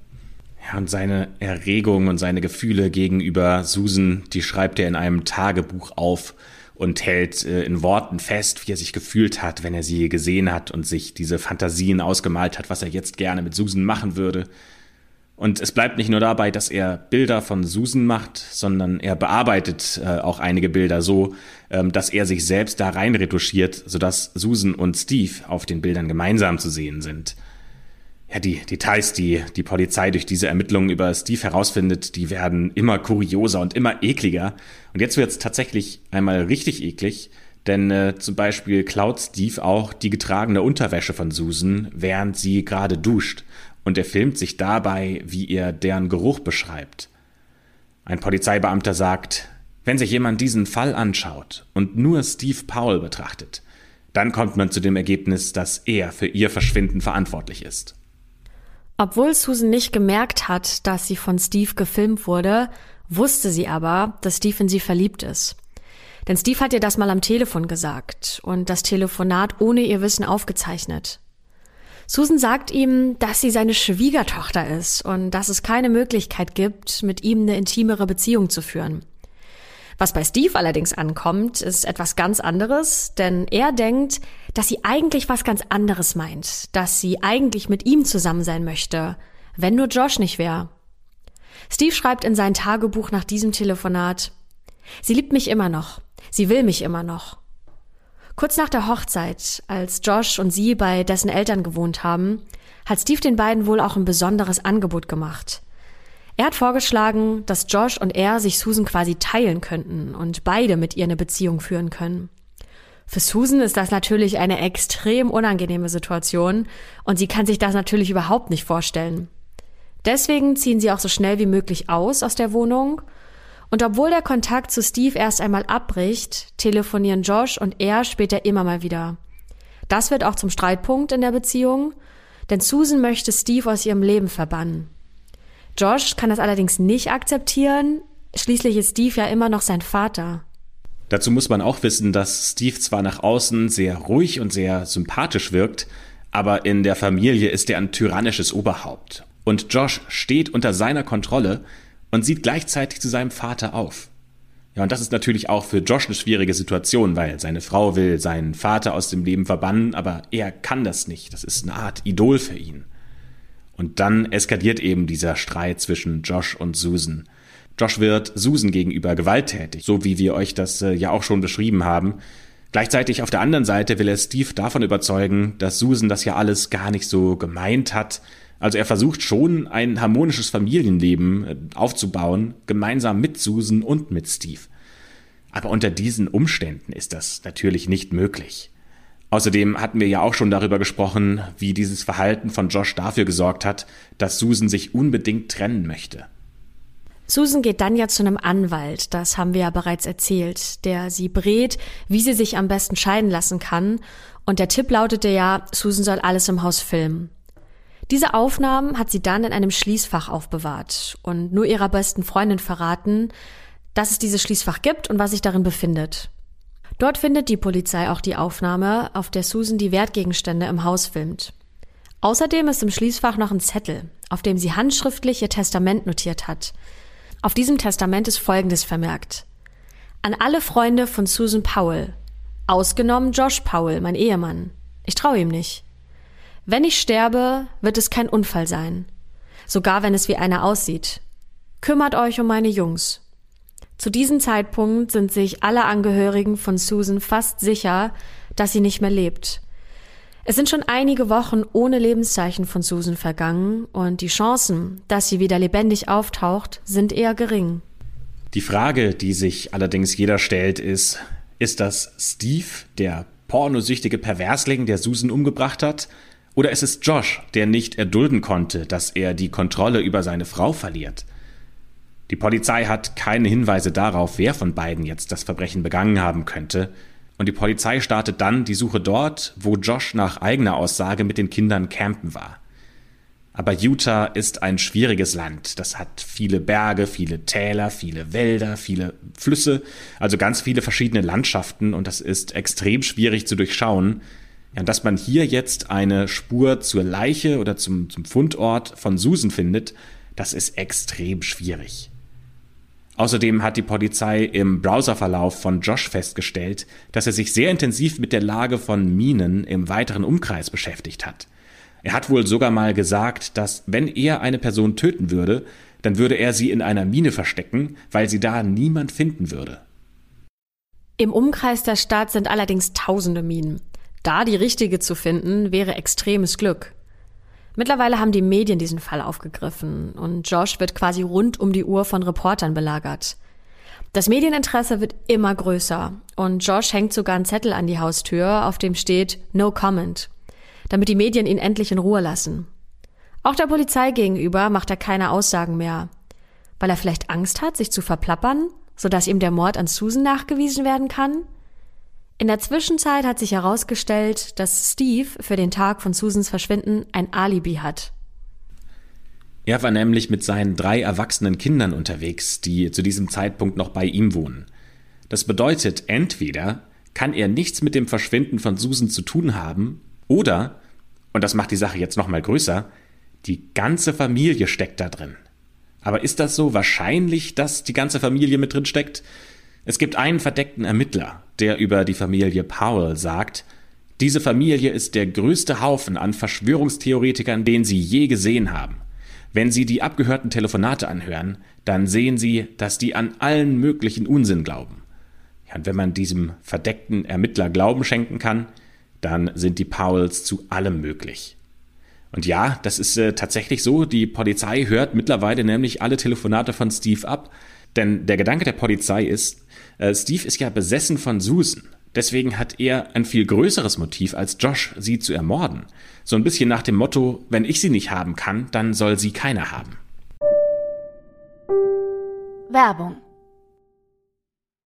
Ja, und seine Erregung und seine Gefühle gegenüber Susan, die schreibt er in einem Tagebuch auf und hält äh, in Worten fest, wie er sich gefühlt hat, wenn er sie gesehen hat und sich diese Fantasien ausgemalt hat, was er jetzt gerne mit Susan machen würde. Und es bleibt nicht nur dabei, dass er Bilder von Susan macht, sondern er bearbeitet äh, auch einige Bilder so, ähm, dass er sich selbst da rein retuschiert, sodass Susan und Steve auf den Bildern gemeinsam zu sehen sind. Ja, die Details, die die Polizei durch diese Ermittlungen über Steve herausfindet, die werden immer kurioser und immer ekliger. Und jetzt wird es tatsächlich einmal richtig eklig, denn äh, zum Beispiel klaut Steve auch die getragene Unterwäsche von Susan, während sie gerade duscht und er filmt sich dabei, wie er deren Geruch beschreibt. Ein Polizeibeamter sagt, wenn sich jemand diesen Fall anschaut und nur Steve Powell betrachtet, dann kommt man zu dem Ergebnis, dass er für ihr Verschwinden verantwortlich ist. Obwohl Susan nicht gemerkt hat, dass sie von Steve gefilmt wurde, wusste sie aber, dass Steve in sie verliebt ist. Denn Steve hat ihr das mal am Telefon gesagt und das Telefonat ohne ihr Wissen aufgezeichnet. Susan sagt ihm, dass sie seine Schwiegertochter ist und dass es keine Möglichkeit gibt, mit ihm eine intimere Beziehung zu führen. Was bei Steve allerdings ankommt, ist etwas ganz anderes, denn er denkt, dass sie eigentlich was ganz anderes meint, dass sie eigentlich mit ihm zusammen sein möchte, wenn nur Josh nicht wäre. Steve schreibt in sein Tagebuch nach diesem Telefonat, Sie liebt mich immer noch, sie will mich immer noch. Kurz nach der Hochzeit, als Josh und sie bei dessen Eltern gewohnt haben, hat Steve den beiden wohl auch ein besonderes Angebot gemacht. Er hat vorgeschlagen, dass Josh und er sich Susan quasi teilen könnten und beide mit ihr eine Beziehung führen können. Für Susan ist das natürlich eine extrem unangenehme Situation und sie kann sich das natürlich überhaupt nicht vorstellen. Deswegen ziehen sie auch so schnell wie möglich aus aus der Wohnung und obwohl der Kontakt zu Steve erst einmal abbricht, telefonieren Josh und er später immer mal wieder. Das wird auch zum Streitpunkt in der Beziehung, denn Susan möchte Steve aus ihrem Leben verbannen. Josh kann das allerdings nicht akzeptieren. Schließlich ist Steve ja immer noch sein Vater. Dazu muss man auch wissen, dass Steve zwar nach außen sehr ruhig und sehr sympathisch wirkt, aber in der Familie ist er ein tyrannisches Oberhaupt. Und Josh steht unter seiner Kontrolle und sieht gleichzeitig zu seinem Vater auf. Ja, und das ist natürlich auch für Josh eine schwierige Situation, weil seine Frau will seinen Vater aus dem Leben verbannen, aber er kann das nicht. Das ist eine Art Idol für ihn. Und dann eskaliert eben dieser Streit zwischen Josh und Susan. Josh wird Susan gegenüber gewalttätig, so wie wir euch das äh, ja auch schon beschrieben haben. Gleichzeitig auf der anderen Seite will er Steve davon überzeugen, dass Susan das ja alles gar nicht so gemeint hat. Also er versucht schon ein harmonisches Familienleben äh, aufzubauen, gemeinsam mit Susan und mit Steve. Aber unter diesen Umständen ist das natürlich nicht möglich. Außerdem hatten wir ja auch schon darüber gesprochen, wie dieses Verhalten von Josh dafür gesorgt hat, dass Susan sich unbedingt trennen möchte. Susan geht dann ja zu einem Anwalt, das haben wir ja bereits erzählt, der sie berät, wie sie sich am besten scheiden lassen kann. Und der Tipp lautete ja, Susan soll alles im Haus filmen. Diese Aufnahmen hat sie dann in einem Schließfach aufbewahrt und nur ihrer besten Freundin verraten, dass es dieses Schließfach gibt und was sich darin befindet. Dort findet die Polizei auch die Aufnahme, auf der Susan die Wertgegenstände im Haus filmt. Außerdem ist im Schließfach noch ein Zettel, auf dem sie handschriftlich ihr Testament notiert hat. Auf diesem Testament ist Folgendes vermerkt. An alle Freunde von Susan Powell. Ausgenommen Josh Powell, mein Ehemann. Ich traue ihm nicht. Wenn ich sterbe, wird es kein Unfall sein. Sogar wenn es wie einer aussieht. Kümmert euch um meine Jungs. Zu diesem Zeitpunkt sind sich alle Angehörigen von Susan fast sicher, dass sie nicht mehr lebt. Es sind schon einige Wochen ohne Lebenszeichen von Susan vergangen und die Chancen, dass sie wieder lebendig auftaucht, sind eher gering. Die Frage, die sich allerdings jeder stellt, ist, ist das Steve, der pornosüchtige Perversling, der Susan umgebracht hat? Oder ist es Josh, der nicht erdulden konnte, dass er die Kontrolle über seine Frau verliert? Die Polizei hat keine Hinweise darauf, wer von beiden jetzt das Verbrechen begangen haben könnte, und die Polizei startet dann die Suche dort, wo Josh nach eigener Aussage mit den Kindern campen war. Aber Utah ist ein schwieriges Land. Das hat viele Berge, viele Täler, viele Wälder, viele Flüsse, also ganz viele verschiedene Landschaften und das ist extrem schwierig zu durchschauen. Ja, dass man hier jetzt eine Spur zur Leiche oder zum, zum Fundort von Susan findet, das ist extrem schwierig. Außerdem hat die Polizei im Browserverlauf von Josh festgestellt, dass er sich sehr intensiv mit der Lage von Minen im weiteren Umkreis beschäftigt hat. Er hat wohl sogar mal gesagt, dass wenn er eine Person töten würde, dann würde er sie in einer Mine verstecken, weil sie da niemand finden würde. Im Umkreis der Stadt sind allerdings tausende Minen. Da die richtige zu finden, wäre extremes Glück. Mittlerweile haben die Medien diesen Fall aufgegriffen und Josh wird quasi rund um die Uhr von Reportern belagert. Das Medieninteresse wird immer größer und Josh hängt sogar einen Zettel an die Haustür, auf dem steht No Comment, damit die Medien ihn endlich in Ruhe lassen. Auch der Polizei gegenüber macht er keine Aussagen mehr, weil er vielleicht Angst hat, sich zu verplappern, sodass ihm der Mord an Susan nachgewiesen werden kann? In der Zwischenzeit hat sich herausgestellt, dass Steve für den Tag von Susans Verschwinden ein Alibi hat. Er war nämlich mit seinen drei erwachsenen Kindern unterwegs, die zu diesem Zeitpunkt noch bei ihm wohnen. Das bedeutet, entweder kann er nichts mit dem Verschwinden von Susan zu tun haben, oder, und das macht die Sache jetzt noch mal größer, die ganze Familie steckt da drin. Aber ist das so wahrscheinlich, dass die ganze Familie mit drin steckt? Es gibt einen verdeckten Ermittler, der über die Familie Powell sagt, diese Familie ist der größte Haufen an Verschwörungstheoretikern, den Sie je gesehen haben. Wenn Sie die abgehörten Telefonate anhören, dann sehen Sie, dass die an allen möglichen Unsinn glauben. und wenn man diesem verdeckten Ermittler Glauben schenken kann, dann sind die Powells zu allem möglich. Und ja, das ist äh, tatsächlich so. Die Polizei hört mittlerweile nämlich alle Telefonate von Steve ab. Denn der Gedanke der Polizei ist, äh, Steve ist ja besessen von Susan. Deswegen hat er ein viel größeres Motiv als Josh, sie zu ermorden. So ein bisschen nach dem Motto, wenn ich sie nicht haben kann, dann soll sie keiner haben. Werbung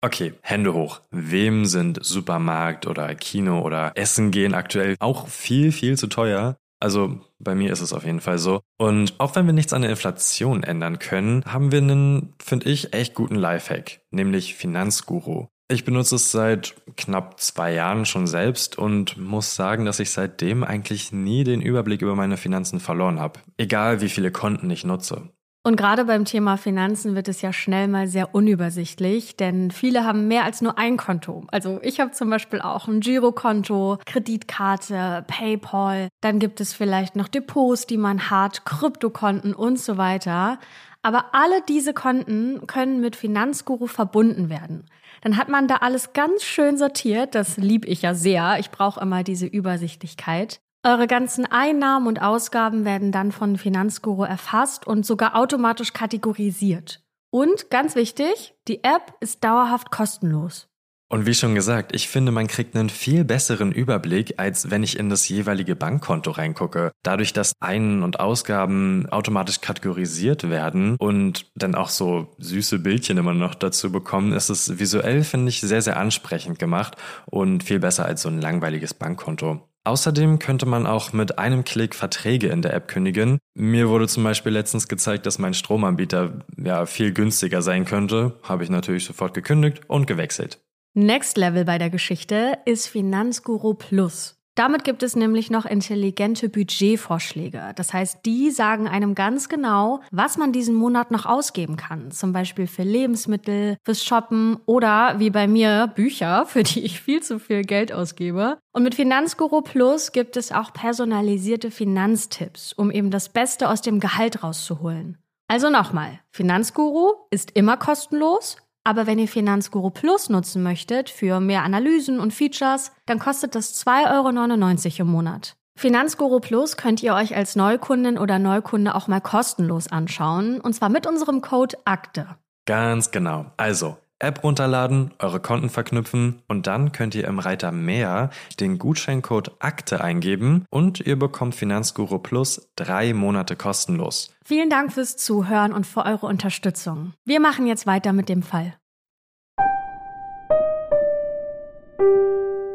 Okay, Hände hoch. Wem sind Supermarkt oder Kino oder Essen gehen aktuell auch viel, viel zu teuer? Also bei mir ist es auf jeden Fall so. Und auch wenn wir nichts an der Inflation ändern können, haben wir einen, finde ich, echt guten Lifehack, nämlich Finanzguru. Ich benutze es seit knapp zwei Jahren schon selbst und muss sagen, dass ich seitdem eigentlich nie den Überblick über meine Finanzen verloren habe. Egal wie viele Konten ich nutze. Und gerade beim Thema Finanzen wird es ja schnell mal sehr unübersichtlich, denn viele haben mehr als nur ein Konto. Also ich habe zum Beispiel auch ein Girokonto, Kreditkarte, PayPal, dann gibt es vielleicht noch Depots, die man hat, Kryptokonten und so weiter. Aber alle diese Konten können mit Finanzguru verbunden werden. Dann hat man da alles ganz schön sortiert. Das lieb ich ja sehr. Ich brauche immer diese Übersichtlichkeit. Eure ganzen Einnahmen und Ausgaben werden dann von Finanzguru erfasst und sogar automatisch kategorisiert. Und ganz wichtig, die App ist dauerhaft kostenlos. Und wie schon gesagt, ich finde, man kriegt einen viel besseren Überblick, als wenn ich in das jeweilige Bankkonto reingucke. Dadurch, dass Ein- und Ausgaben automatisch kategorisiert werden und dann auch so süße Bildchen immer noch dazu bekommen, ist es visuell, finde ich, sehr, sehr ansprechend gemacht und viel besser als so ein langweiliges Bankkonto. Außerdem könnte man auch mit einem Klick Verträge in der App kündigen. Mir wurde zum Beispiel letztens gezeigt, dass mein Stromanbieter ja viel günstiger sein könnte. Habe ich natürlich sofort gekündigt und gewechselt. Next Level bei der Geschichte ist Finanzguru Plus. Damit gibt es nämlich noch intelligente Budgetvorschläge. Das heißt, die sagen einem ganz genau, was man diesen Monat noch ausgeben kann. Zum Beispiel für Lebensmittel, fürs Shoppen oder wie bei mir Bücher, für die ich viel zu viel Geld ausgebe. Und mit Finanzguru Plus gibt es auch personalisierte Finanztipps, um eben das Beste aus dem Gehalt rauszuholen. Also nochmal, Finanzguru ist immer kostenlos aber wenn ihr Finanzguru Plus nutzen möchtet für mehr Analysen und Features, dann kostet das 2,99 Euro im Monat. Finanzguru Plus könnt ihr euch als Neukundin oder Neukunde auch mal kostenlos anschauen, und zwar mit unserem Code AKTE. Ganz genau. Also App runterladen, eure Konten verknüpfen und dann könnt ihr im Reiter Mehr den Gutscheincode Akte eingeben und ihr bekommt Finanzguru Plus drei Monate kostenlos. Vielen Dank fürs Zuhören und für eure Unterstützung. Wir machen jetzt weiter mit dem Fall.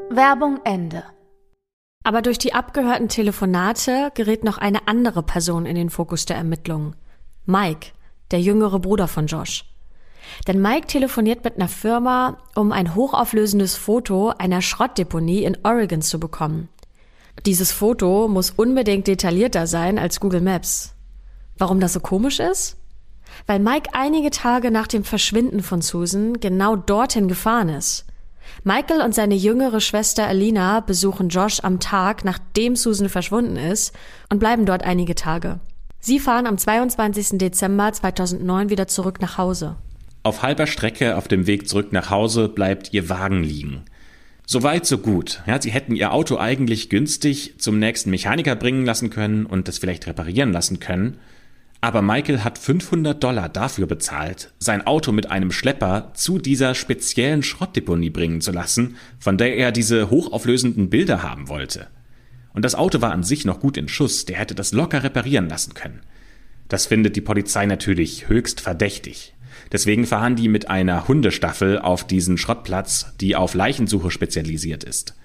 Werbung Ende. Aber durch die abgehörten Telefonate gerät noch eine andere Person in den Fokus der Ermittlungen. Mike, der jüngere Bruder von Josh. Denn Mike telefoniert mit einer Firma, um ein hochauflösendes Foto einer Schrottdeponie in Oregon zu bekommen. Dieses Foto muss unbedingt detaillierter sein als Google Maps. Warum das so komisch ist? Weil Mike einige Tage nach dem Verschwinden von Susan genau dorthin gefahren ist. Michael und seine jüngere Schwester Alina besuchen Josh am Tag, nachdem Susan verschwunden ist, und bleiben dort einige Tage. Sie fahren am 22. Dezember 2009 wieder zurück nach Hause. Auf halber Strecke auf dem Weg zurück nach Hause bleibt ihr Wagen liegen. So weit, so gut. Ja, sie hätten ihr Auto eigentlich günstig zum nächsten Mechaniker bringen lassen können und es vielleicht reparieren lassen können. Aber Michael hat 500 Dollar dafür bezahlt, sein Auto mit einem Schlepper zu dieser speziellen Schrottdeponie bringen zu lassen, von der er diese hochauflösenden Bilder haben wollte. Und das Auto war an sich noch gut in Schuss, der hätte das locker reparieren lassen können. Das findet die Polizei natürlich höchst verdächtig. Deswegen fahren die mit einer Hundestaffel auf diesen Schrottplatz, die auf Leichensuche spezialisiert ist.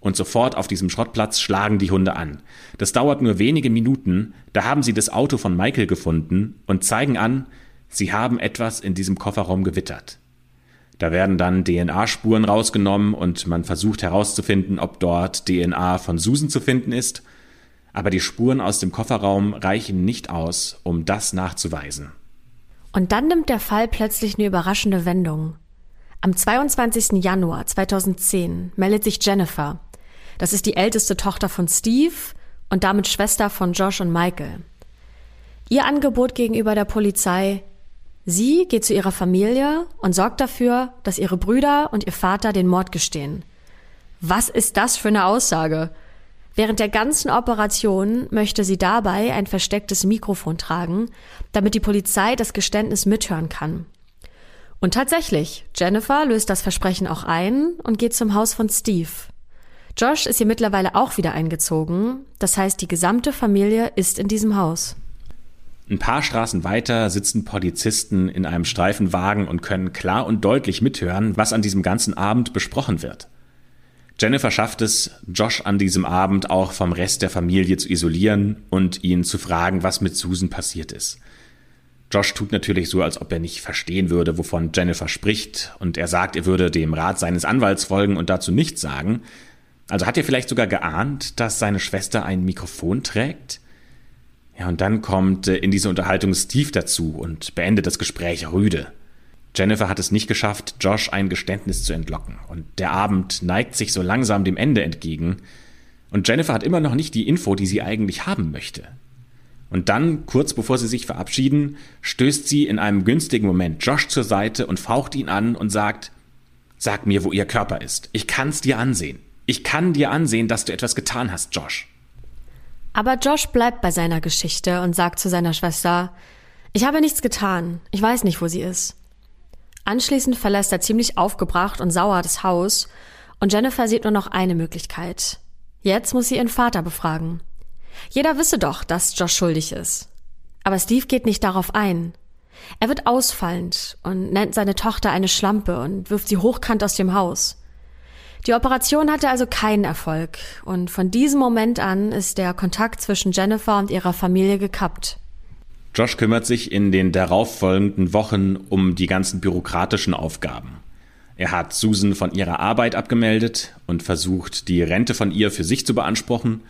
Und sofort auf diesem Schrottplatz schlagen die Hunde an. Das dauert nur wenige Minuten, da haben sie das Auto von Michael gefunden und zeigen an, sie haben etwas in diesem Kofferraum gewittert. Da werden dann DNA-Spuren rausgenommen und man versucht herauszufinden, ob dort DNA von Susan zu finden ist, aber die Spuren aus dem Kofferraum reichen nicht aus, um das nachzuweisen. Und dann nimmt der Fall plötzlich eine überraschende Wendung. Am 22. Januar 2010 meldet sich Jennifer. Das ist die älteste Tochter von Steve und damit Schwester von Josh und Michael. Ihr Angebot gegenüber der Polizei, Sie geht zu ihrer Familie und sorgt dafür, dass ihre Brüder und ihr Vater den Mord gestehen. Was ist das für eine Aussage? Während der ganzen Operation möchte sie dabei ein verstecktes Mikrofon tragen, damit die Polizei das Geständnis mithören kann. Und tatsächlich, Jennifer löst das Versprechen auch ein und geht zum Haus von Steve. Josh ist hier mittlerweile auch wieder eingezogen, das heißt, die gesamte Familie ist in diesem Haus. Ein paar Straßen weiter sitzen Polizisten in einem Streifenwagen und können klar und deutlich mithören, was an diesem ganzen Abend besprochen wird. Jennifer schafft es, Josh an diesem Abend auch vom Rest der Familie zu isolieren und ihn zu fragen, was mit Susan passiert ist. Josh tut natürlich so, als ob er nicht verstehen würde, wovon Jennifer spricht, und er sagt, er würde dem Rat seines Anwalts folgen und dazu nichts sagen. Also hat er vielleicht sogar geahnt, dass seine Schwester ein Mikrofon trägt? Ja, und dann kommt äh, in diese Unterhaltung Steve dazu und beendet das Gespräch rüde. Jennifer hat es nicht geschafft, Josh ein Geständnis zu entlocken, und der Abend neigt sich so langsam dem Ende entgegen, und Jennifer hat immer noch nicht die Info, die sie eigentlich haben möchte. Und dann, kurz bevor sie sich verabschieden, stößt sie in einem günstigen Moment Josh zur Seite und faucht ihn an und sagt, Sag mir, wo ihr Körper ist. Ich kann's dir ansehen. Ich kann dir ansehen, dass du etwas getan hast, Josh. Aber Josh bleibt bei seiner Geschichte und sagt zu seiner Schwester, ich habe nichts getan, ich weiß nicht, wo sie ist. Anschließend verlässt er ziemlich aufgebracht und sauer das Haus und Jennifer sieht nur noch eine Möglichkeit. Jetzt muss sie ihren Vater befragen. Jeder wisse doch, dass Josh schuldig ist. Aber Steve geht nicht darauf ein. Er wird ausfallend und nennt seine Tochter eine Schlampe und wirft sie hochkant aus dem Haus. Die Operation hatte also keinen Erfolg und von diesem Moment an ist der Kontakt zwischen Jennifer und ihrer Familie gekappt. Josh kümmert sich in den darauffolgenden Wochen um die ganzen bürokratischen Aufgaben. Er hat Susan von ihrer Arbeit abgemeldet und versucht, die Rente von ihr für sich zu beanspruchen.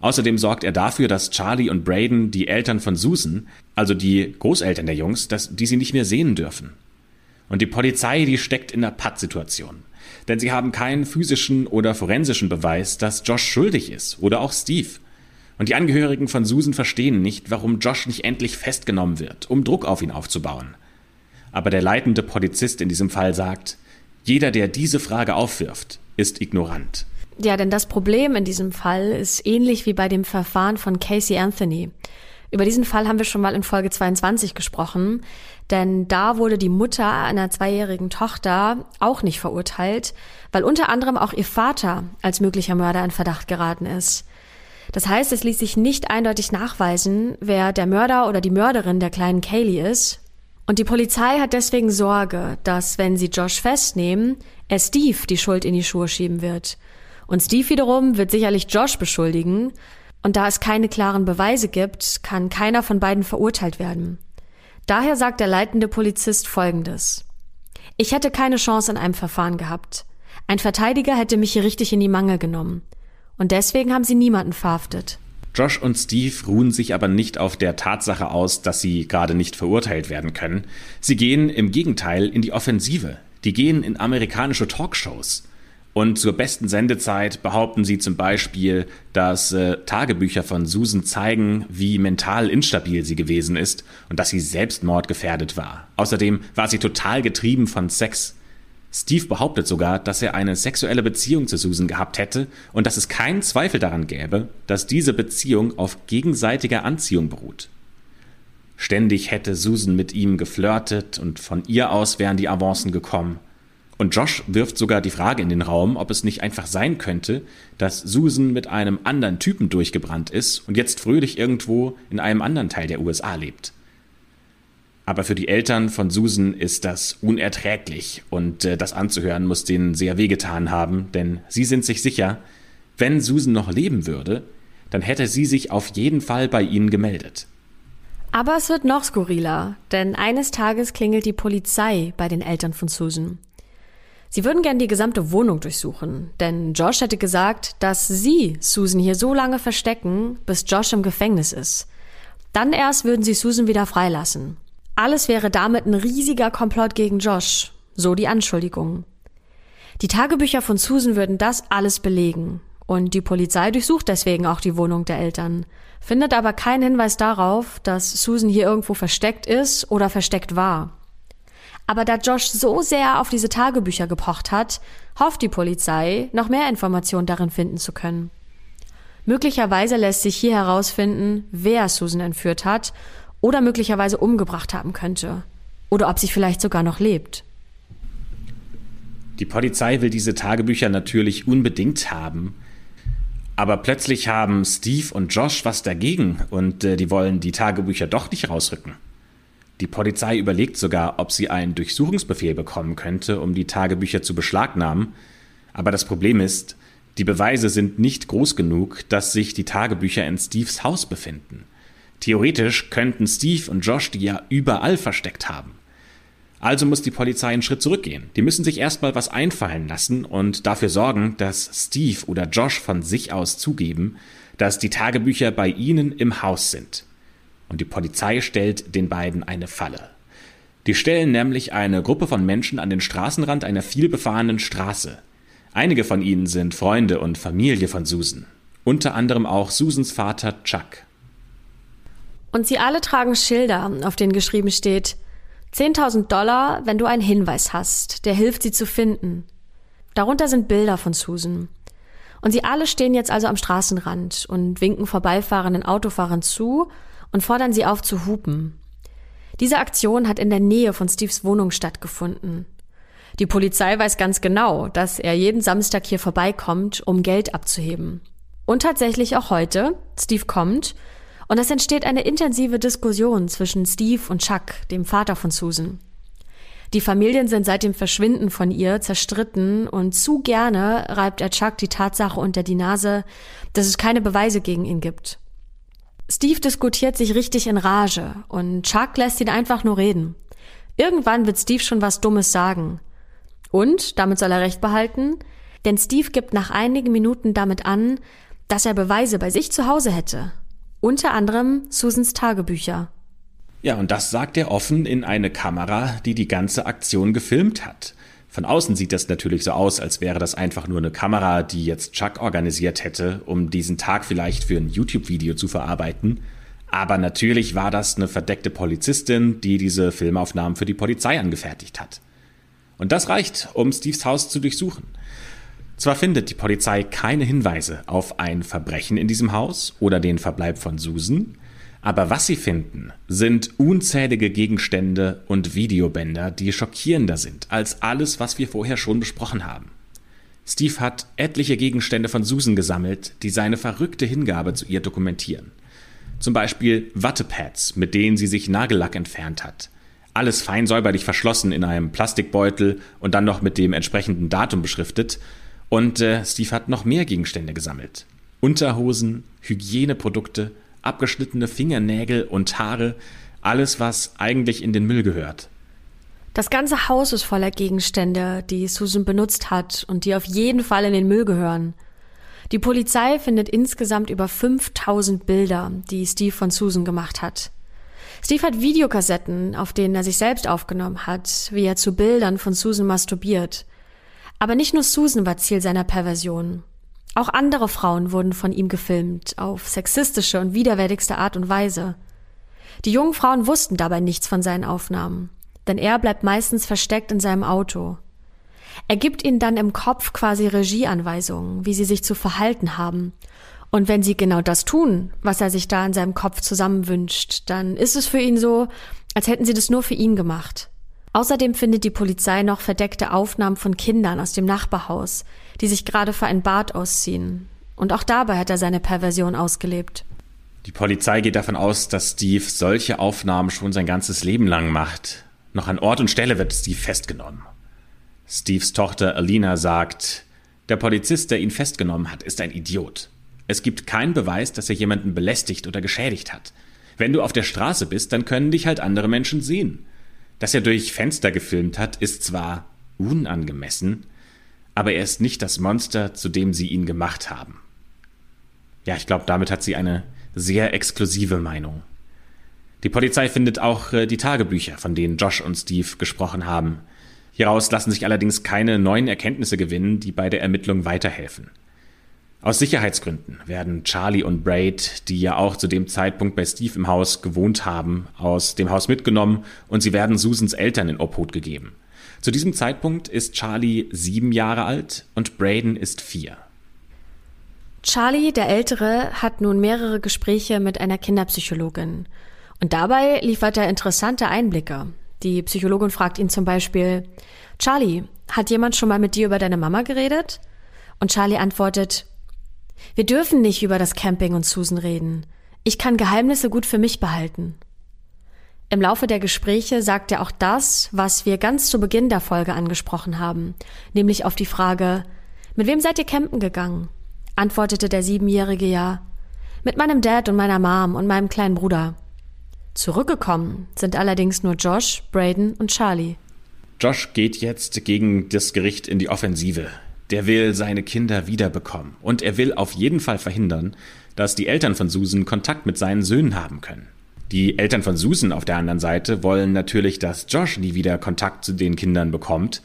Außerdem sorgt er dafür, dass Charlie und Braden, die Eltern von Susan, also die Großeltern der Jungs, dass die sie nicht mehr sehen dürfen. Und die Polizei, die steckt in einer Pattsituation denn sie haben keinen physischen oder forensischen Beweis, dass Josh schuldig ist oder auch Steve. Und die Angehörigen von Susan verstehen nicht, warum Josh nicht endlich festgenommen wird, um Druck auf ihn aufzubauen. Aber der leitende Polizist in diesem Fall sagt, jeder, der diese Frage aufwirft, ist ignorant. Ja, denn das Problem in diesem Fall ist ähnlich wie bei dem Verfahren von Casey Anthony. Über diesen Fall haben wir schon mal in Folge 22 gesprochen, denn da wurde die Mutter einer zweijährigen Tochter auch nicht verurteilt, weil unter anderem auch ihr Vater als möglicher Mörder in Verdacht geraten ist. Das heißt, es ließ sich nicht eindeutig nachweisen, wer der Mörder oder die Mörderin der kleinen Kaylee ist. Und die Polizei hat deswegen Sorge, dass, wenn sie Josh festnehmen, er Steve die Schuld in die Schuhe schieben wird. Und Steve wiederum wird sicherlich Josh beschuldigen, und da es keine klaren Beweise gibt, kann keiner von beiden verurteilt werden. Daher sagt der leitende Polizist Folgendes. Ich hätte keine Chance in einem Verfahren gehabt. Ein Verteidiger hätte mich hier richtig in die Mangel genommen. Und deswegen haben sie niemanden verhaftet. Josh und Steve ruhen sich aber nicht auf der Tatsache aus, dass sie gerade nicht verurteilt werden können. Sie gehen im Gegenteil in die Offensive. Die gehen in amerikanische Talkshows. Und zur besten Sendezeit behaupten sie zum Beispiel, dass äh, Tagebücher von Susan zeigen, wie mental instabil sie gewesen ist und dass sie selbstmordgefährdet war. Außerdem war sie total getrieben von Sex. Steve behauptet sogar, dass er eine sexuelle Beziehung zu Susan gehabt hätte und dass es keinen Zweifel daran gäbe, dass diese Beziehung auf gegenseitiger Anziehung beruht. Ständig hätte Susan mit ihm geflirtet und von ihr aus wären die Avancen gekommen. Und Josh wirft sogar die Frage in den Raum, ob es nicht einfach sein könnte, dass Susan mit einem anderen Typen durchgebrannt ist und jetzt fröhlich irgendwo in einem anderen Teil der USA lebt. Aber für die Eltern von Susan ist das unerträglich und äh, das anzuhören muss denen sehr wehgetan haben, denn sie sind sich sicher, wenn Susan noch leben würde, dann hätte sie sich auf jeden Fall bei ihnen gemeldet. Aber es wird noch skurriler, denn eines Tages klingelt die Polizei bei den Eltern von Susan. Sie würden gern die gesamte Wohnung durchsuchen, denn Josh hätte gesagt, dass sie Susan hier so lange verstecken, bis Josh im Gefängnis ist. Dann erst würden sie Susan wieder freilassen. Alles wäre damit ein riesiger Komplott gegen Josh, so die Anschuldigungen. Die Tagebücher von Susan würden das alles belegen. Und die Polizei durchsucht deswegen auch die Wohnung der Eltern, findet aber keinen Hinweis darauf, dass Susan hier irgendwo versteckt ist oder versteckt war. Aber da Josh so sehr auf diese Tagebücher gepocht hat, hofft die Polizei, noch mehr Informationen darin finden zu können. Möglicherweise lässt sich hier herausfinden, wer Susan entführt hat oder möglicherweise umgebracht haben könnte. Oder ob sie vielleicht sogar noch lebt. Die Polizei will diese Tagebücher natürlich unbedingt haben. Aber plötzlich haben Steve und Josh was dagegen und äh, die wollen die Tagebücher doch nicht rausrücken. Die Polizei überlegt sogar, ob sie einen Durchsuchungsbefehl bekommen könnte, um die Tagebücher zu beschlagnahmen. Aber das Problem ist, die Beweise sind nicht groß genug, dass sich die Tagebücher in Steves Haus befinden. Theoretisch könnten Steve und Josh die ja überall versteckt haben. Also muss die Polizei einen Schritt zurückgehen. Die müssen sich erstmal was einfallen lassen und dafür sorgen, dass Steve oder Josh von sich aus zugeben, dass die Tagebücher bei ihnen im Haus sind. Und die Polizei stellt den beiden eine Falle. Die stellen nämlich eine Gruppe von Menschen an den Straßenrand einer vielbefahrenen Straße. Einige von ihnen sind Freunde und Familie von Susan. Unter anderem auch Susans Vater Chuck. Und sie alle tragen Schilder, auf denen geschrieben steht, 10.000 Dollar, wenn du einen Hinweis hast, der hilft, sie zu finden. Darunter sind Bilder von Susan. Und sie alle stehen jetzt also am Straßenrand und winken vorbeifahrenden Autofahrern zu und fordern sie auf zu hupen. Diese Aktion hat in der Nähe von Steves Wohnung stattgefunden. Die Polizei weiß ganz genau, dass er jeden Samstag hier vorbeikommt, um Geld abzuheben. Und tatsächlich auch heute. Steve kommt und es entsteht eine intensive Diskussion zwischen Steve und Chuck, dem Vater von Susan. Die Familien sind seit dem Verschwinden von ihr zerstritten und zu gerne reibt er Chuck die Tatsache unter die Nase, dass es keine Beweise gegen ihn gibt. Steve diskutiert sich richtig in Rage und Chuck lässt ihn einfach nur reden. Irgendwann wird Steve schon was Dummes sagen. Und, damit soll er recht behalten, denn Steve gibt nach einigen Minuten damit an, dass er Beweise bei sich zu Hause hätte. Unter anderem Susans Tagebücher. Ja, und das sagt er offen in eine Kamera, die die ganze Aktion gefilmt hat. Von außen sieht das natürlich so aus, als wäre das einfach nur eine Kamera, die jetzt Chuck organisiert hätte, um diesen Tag vielleicht für ein YouTube-Video zu verarbeiten. Aber natürlich war das eine verdeckte Polizistin, die diese Filmaufnahmen für die Polizei angefertigt hat. Und das reicht, um Steves Haus zu durchsuchen. Zwar findet die Polizei keine Hinweise auf ein Verbrechen in diesem Haus oder den Verbleib von Susan, aber was sie finden, sind unzählige Gegenstände und Videobänder, die schockierender sind als alles, was wir vorher schon besprochen haben. Steve hat etliche Gegenstände von Susan gesammelt, die seine verrückte Hingabe zu ihr dokumentieren. Zum Beispiel Wattepads, mit denen sie sich Nagellack entfernt hat. Alles fein säuberlich verschlossen in einem Plastikbeutel und dann noch mit dem entsprechenden Datum beschriftet und äh, Steve hat noch mehr Gegenstände gesammelt. Unterhosen, Hygieneprodukte, abgeschnittene Fingernägel und Haare, alles, was eigentlich in den Müll gehört. Das ganze Haus ist voller Gegenstände, die Susan benutzt hat und die auf jeden Fall in den Müll gehören. Die Polizei findet insgesamt über 5000 Bilder, die Steve von Susan gemacht hat. Steve hat Videokassetten, auf denen er sich selbst aufgenommen hat, wie er zu Bildern von Susan masturbiert. Aber nicht nur Susan war Ziel seiner Perversion. Auch andere Frauen wurden von ihm gefilmt, auf sexistische und widerwärtigste Art und Weise. Die jungen Frauen wussten dabei nichts von seinen Aufnahmen, denn er bleibt meistens versteckt in seinem Auto. Er gibt ihnen dann im Kopf quasi Regieanweisungen, wie sie sich zu verhalten haben. Und wenn sie genau das tun, was er sich da in seinem Kopf zusammenwünscht, dann ist es für ihn so, als hätten sie das nur für ihn gemacht. Außerdem findet die Polizei noch verdeckte Aufnahmen von Kindern aus dem Nachbarhaus, die sich gerade für ein Bad ausziehen. Und auch dabei hat er seine Perversion ausgelebt. Die Polizei geht davon aus, dass Steve solche Aufnahmen schon sein ganzes Leben lang macht. Noch an Ort und Stelle wird Steve festgenommen. Steves Tochter Alina sagt, der Polizist, der ihn festgenommen hat, ist ein Idiot. Es gibt keinen Beweis, dass er jemanden belästigt oder geschädigt hat. Wenn du auf der Straße bist, dann können dich halt andere Menschen sehen. Dass er durch Fenster gefilmt hat, ist zwar unangemessen, aber er ist nicht das Monster, zu dem sie ihn gemacht haben. Ja, ich glaube, damit hat sie eine sehr exklusive Meinung. Die Polizei findet auch äh, die Tagebücher, von denen Josh und Steve gesprochen haben. Hieraus lassen sich allerdings keine neuen Erkenntnisse gewinnen, die bei der Ermittlung weiterhelfen. Aus Sicherheitsgründen werden Charlie und Braid, die ja auch zu dem Zeitpunkt bei Steve im Haus gewohnt haben, aus dem Haus mitgenommen und sie werden Susans Eltern in Obhut gegeben. Zu diesem Zeitpunkt ist Charlie sieben Jahre alt und Braden ist vier. Charlie, der Ältere, hat nun mehrere Gespräche mit einer Kinderpsychologin. Und dabei liefert er interessante Einblicke. Die Psychologin fragt ihn zum Beispiel, Charlie, hat jemand schon mal mit dir über deine Mama geredet? Und Charlie antwortet, wir dürfen nicht über das Camping und Susan reden. Ich kann Geheimnisse gut für mich behalten. Im Laufe der Gespräche sagt er auch das, was wir ganz zu Beginn der Folge angesprochen haben, nämlich auf die Frage, mit wem seid ihr campen gegangen? Antwortete der Siebenjährige ja, mit meinem Dad und meiner Mom und meinem kleinen Bruder. Zurückgekommen sind allerdings nur Josh, Braden und Charlie. Josh geht jetzt gegen das Gericht in die Offensive der will seine Kinder wiederbekommen. Und er will auf jeden Fall verhindern, dass die Eltern von Susan Kontakt mit seinen Söhnen haben können. Die Eltern von Susan auf der anderen Seite wollen natürlich, dass Josh nie wieder Kontakt zu den Kindern bekommt.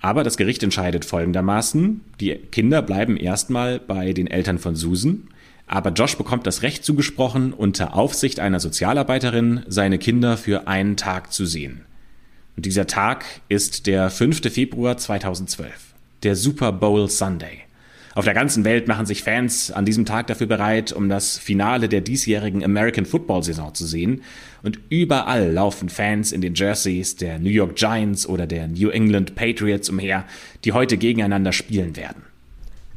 Aber das Gericht entscheidet folgendermaßen, die Kinder bleiben erstmal bei den Eltern von Susan, aber Josh bekommt das Recht zugesprochen, unter Aufsicht einer Sozialarbeiterin seine Kinder für einen Tag zu sehen. Und dieser Tag ist der 5. Februar 2012 der Super Bowl Sunday. Auf der ganzen Welt machen sich Fans an diesem Tag dafür bereit, um das Finale der diesjährigen American Football Saison zu sehen. Und überall laufen Fans in den Jerseys der New York Giants oder der New England Patriots umher, die heute gegeneinander spielen werden.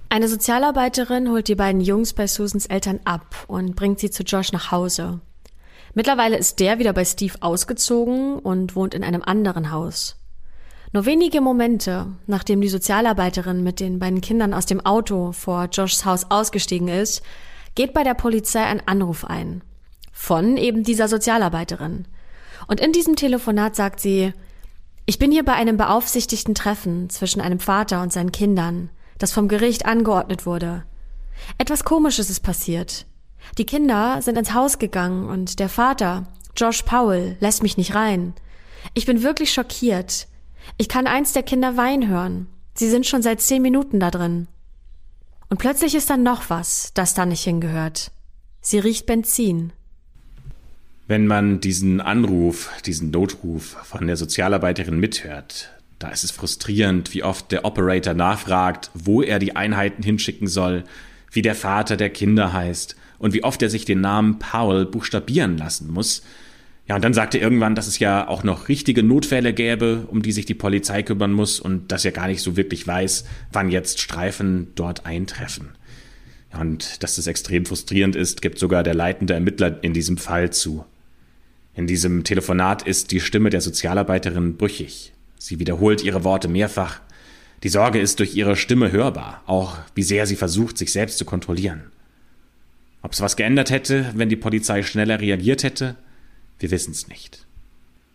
Eine Sozialarbeiterin holt die beiden Jungs bei Susans Eltern ab und bringt sie zu Josh nach Hause. Mittlerweile ist der wieder bei Steve ausgezogen und wohnt in einem anderen Haus. Nur wenige Momente, nachdem die Sozialarbeiterin mit den beiden Kindern aus dem Auto vor Joshs Haus ausgestiegen ist, geht bei der Polizei ein Anruf ein. Von eben dieser Sozialarbeiterin. Und in diesem Telefonat sagt sie, ich bin hier bei einem beaufsichtigten Treffen zwischen einem Vater und seinen Kindern, das vom Gericht angeordnet wurde. Etwas Komisches ist passiert. Die Kinder sind ins Haus gegangen und der Vater, Josh Powell, lässt mich nicht rein. Ich bin wirklich schockiert. Ich kann eins der Kinder weinen hören. Sie sind schon seit zehn Minuten da drin. Und plötzlich ist dann noch was, das da nicht hingehört. Sie riecht Benzin. Wenn man diesen Anruf, diesen Notruf von der Sozialarbeiterin mithört, da ist es frustrierend, wie oft der Operator nachfragt, wo er die Einheiten hinschicken soll, wie der Vater der Kinder heißt und wie oft er sich den Namen Paul buchstabieren lassen muss, ja, und dann sagte irgendwann, dass es ja auch noch richtige Notfälle gäbe, um die sich die Polizei kümmern muss und dass er gar nicht so wirklich weiß, wann jetzt Streifen dort eintreffen. Ja, und dass das extrem frustrierend ist, gibt sogar der leitende Ermittler in diesem Fall zu. In diesem Telefonat ist die Stimme der Sozialarbeiterin brüchig. Sie wiederholt ihre Worte mehrfach. Die Sorge ist durch ihre Stimme hörbar, auch wie sehr sie versucht, sich selbst zu kontrollieren. Ob es was geändert hätte, wenn die Polizei schneller reagiert hätte? Wir wissen es nicht.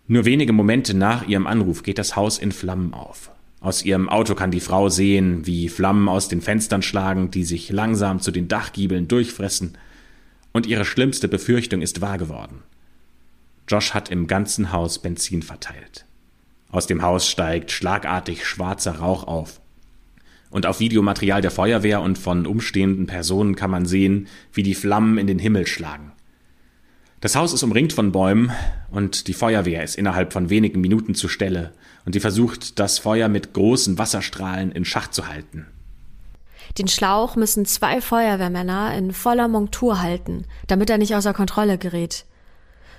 Nur wenige Momente nach ihrem Anruf geht das Haus in Flammen auf. Aus ihrem Auto kann die Frau sehen, wie Flammen aus den Fenstern schlagen, die sich langsam zu den Dachgiebeln durchfressen. Und ihre schlimmste Befürchtung ist wahr geworden. Josh hat im ganzen Haus Benzin verteilt. Aus dem Haus steigt schlagartig schwarzer Rauch auf. Und auf Videomaterial der Feuerwehr und von umstehenden Personen kann man sehen, wie die Flammen in den Himmel schlagen. Das Haus ist umringt von Bäumen und die Feuerwehr ist innerhalb von wenigen Minuten zur Stelle und sie versucht, das Feuer mit großen Wasserstrahlen in Schach zu halten. Den Schlauch müssen zwei Feuerwehrmänner in voller Montur halten, damit er nicht außer Kontrolle gerät.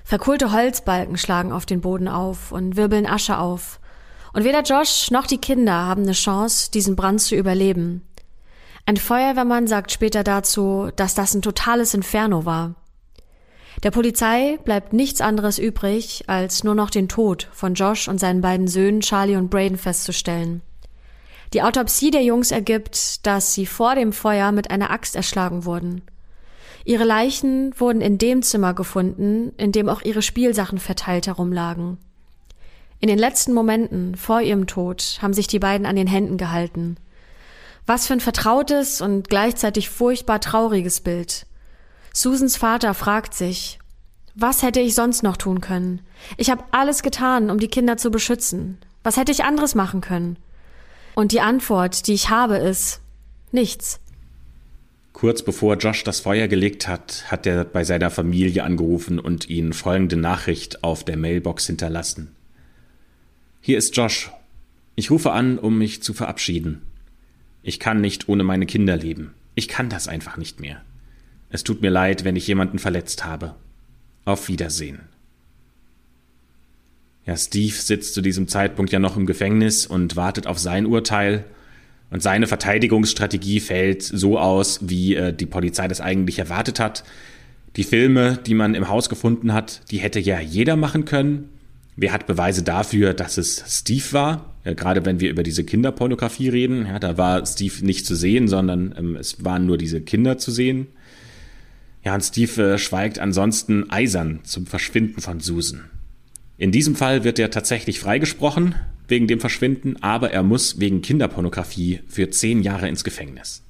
Verkohlte Holzbalken schlagen auf den Boden auf und wirbeln Asche auf. Und weder Josh noch die Kinder haben eine Chance, diesen Brand zu überleben. Ein Feuerwehrmann sagt später dazu, dass das ein totales Inferno war. Der Polizei bleibt nichts anderes übrig, als nur noch den Tod von Josh und seinen beiden Söhnen Charlie und Braden festzustellen. Die Autopsie der Jungs ergibt, dass sie vor dem Feuer mit einer Axt erschlagen wurden. Ihre Leichen wurden in dem Zimmer gefunden, in dem auch ihre Spielsachen verteilt herumlagen. In den letzten Momenten vor ihrem Tod haben sich die beiden an den Händen gehalten. Was für ein vertrautes und gleichzeitig furchtbar trauriges Bild. Susans Vater fragt sich, was hätte ich sonst noch tun können? Ich habe alles getan, um die Kinder zu beschützen. Was hätte ich anderes machen können? Und die Antwort, die ich habe, ist nichts. Kurz bevor Josh das Feuer gelegt hat, hat er bei seiner Familie angerufen und ihnen folgende Nachricht auf der Mailbox hinterlassen. Hier ist Josh. Ich rufe an, um mich zu verabschieden. Ich kann nicht ohne meine Kinder leben. Ich kann das einfach nicht mehr. Es tut mir leid, wenn ich jemanden verletzt habe. Auf Wiedersehen. Ja, Steve sitzt zu diesem Zeitpunkt ja noch im Gefängnis und wartet auf sein Urteil. Und seine Verteidigungsstrategie fällt so aus, wie äh, die Polizei das eigentlich erwartet hat. Die Filme, die man im Haus gefunden hat, die hätte ja jeder machen können. Wer hat Beweise dafür, dass es Steve war? Ja, gerade wenn wir über diese Kinderpornografie reden, ja, da war Steve nicht zu sehen, sondern ähm, es waren nur diese Kinder zu sehen. Ja, und Steve äh, schweigt ansonsten eisern zum Verschwinden von Susan. In diesem Fall wird er tatsächlich freigesprochen wegen dem Verschwinden, aber er muss wegen Kinderpornografie für zehn Jahre ins Gefängnis.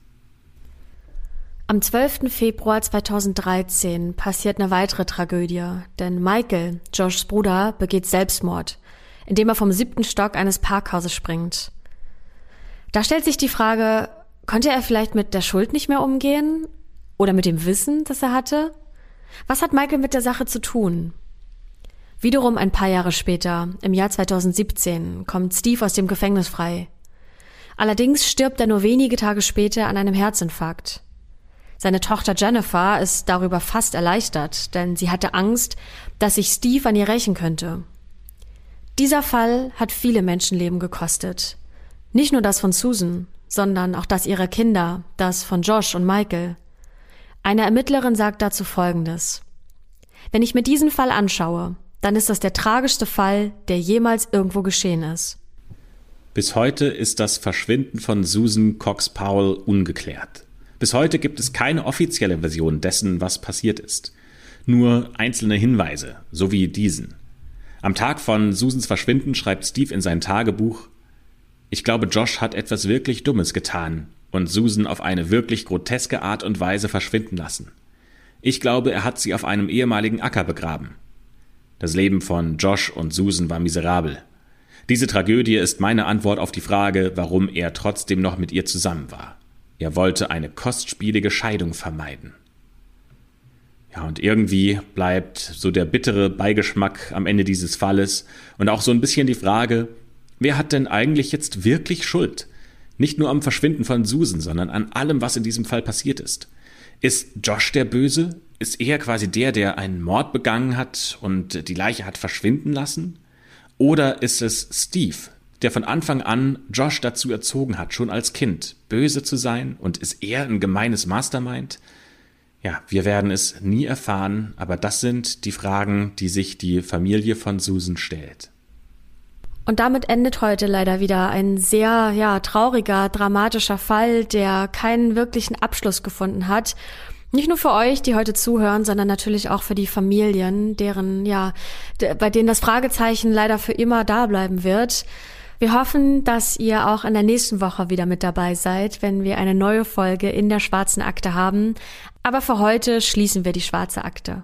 Am 12. Februar 2013 passiert eine weitere Tragödie, denn Michael, Joshs Bruder, begeht Selbstmord, indem er vom siebten Stock eines Parkhauses springt. Da stellt sich die Frage, konnte er vielleicht mit der Schuld nicht mehr umgehen? Oder mit dem Wissen, das er hatte? Was hat Michael mit der Sache zu tun? Wiederum ein paar Jahre später, im Jahr 2017, kommt Steve aus dem Gefängnis frei. Allerdings stirbt er nur wenige Tage später an einem Herzinfarkt. Seine Tochter Jennifer ist darüber fast erleichtert, denn sie hatte Angst, dass sich Steve an ihr rächen könnte. Dieser Fall hat viele Menschenleben gekostet. Nicht nur das von Susan, sondern auch das ihrer Kinder, das von Josh und Michael. Eine Ermittlerin sagt dazu Folgendes. Wenn ich mir diesen Fall anschaue, dann ist das der tragischste Fall, der jemals irgendwo geschehen ist. Bis heute ist das Verschwinden von Susan Cox Powell ungeklärt. Bis heute gibt es keine offizielle Version dessen, was passiert ist. Nur einzelne Hinweise, so wie diesen. Am Tag von Susans Verschwinden schreibt Steve in sein Tagebuch Ich glaube, Josh hat etwas wirklich Dummes getan und Susan auf eine wirklich groteske Art und Weise verschwinden lassen. Ich glaube, er hat sie auf einem ehemaligen Acker begraben. Das Leben von Josh und Susan war miserabel. Diese Tragödie ist meine Antwort auf die Frage, warum er trotzdem noch mit ihr zusammen war. Er wollte eine kostspielige Scheidung vermeiden. Ja, und irgendwie bleibt so der bittere Beigeschmack am Ende dieses Falles und auch so ein bisschen die Frage, wer hat denn eigentlich jetzt wirklich Schuld? Nicht nur am Verschwinden von Susan, sondern an allem, was in diesem Fall passiert ist. Ist Josh der Böse? Ist er quasi der, der einen Mord begangen hat und die Leiche hat verschwinden lassen? Oder ist es Steve, der von Anfang an Josh dazu erzogen hat, schon als Kind böse zu sein? Und ist er ein gemeines Mastermind? Ja, wir werden es nie erfahren, aber das sind die Fragen, die sich die Familie von Susan stellt. Und damit endet heute leider wieder ein sehr, ja, trauriger, dramatischer Fall, der keinen wirklichen Abschluss gefunden hat. Nicht nur für euch, die heute zuhören, sondern natürlich auch für die Familien, deren, ja, bei denen das Fragezeichen leider für immer da bleiben wird. Wir hoffen, dass ihr auch in der nächsten Woche wieder mit dabei seid, wenn wir eine neue Folge in der schwarzen Akte haben. Aber für heute schließen wir die schwarze Akte.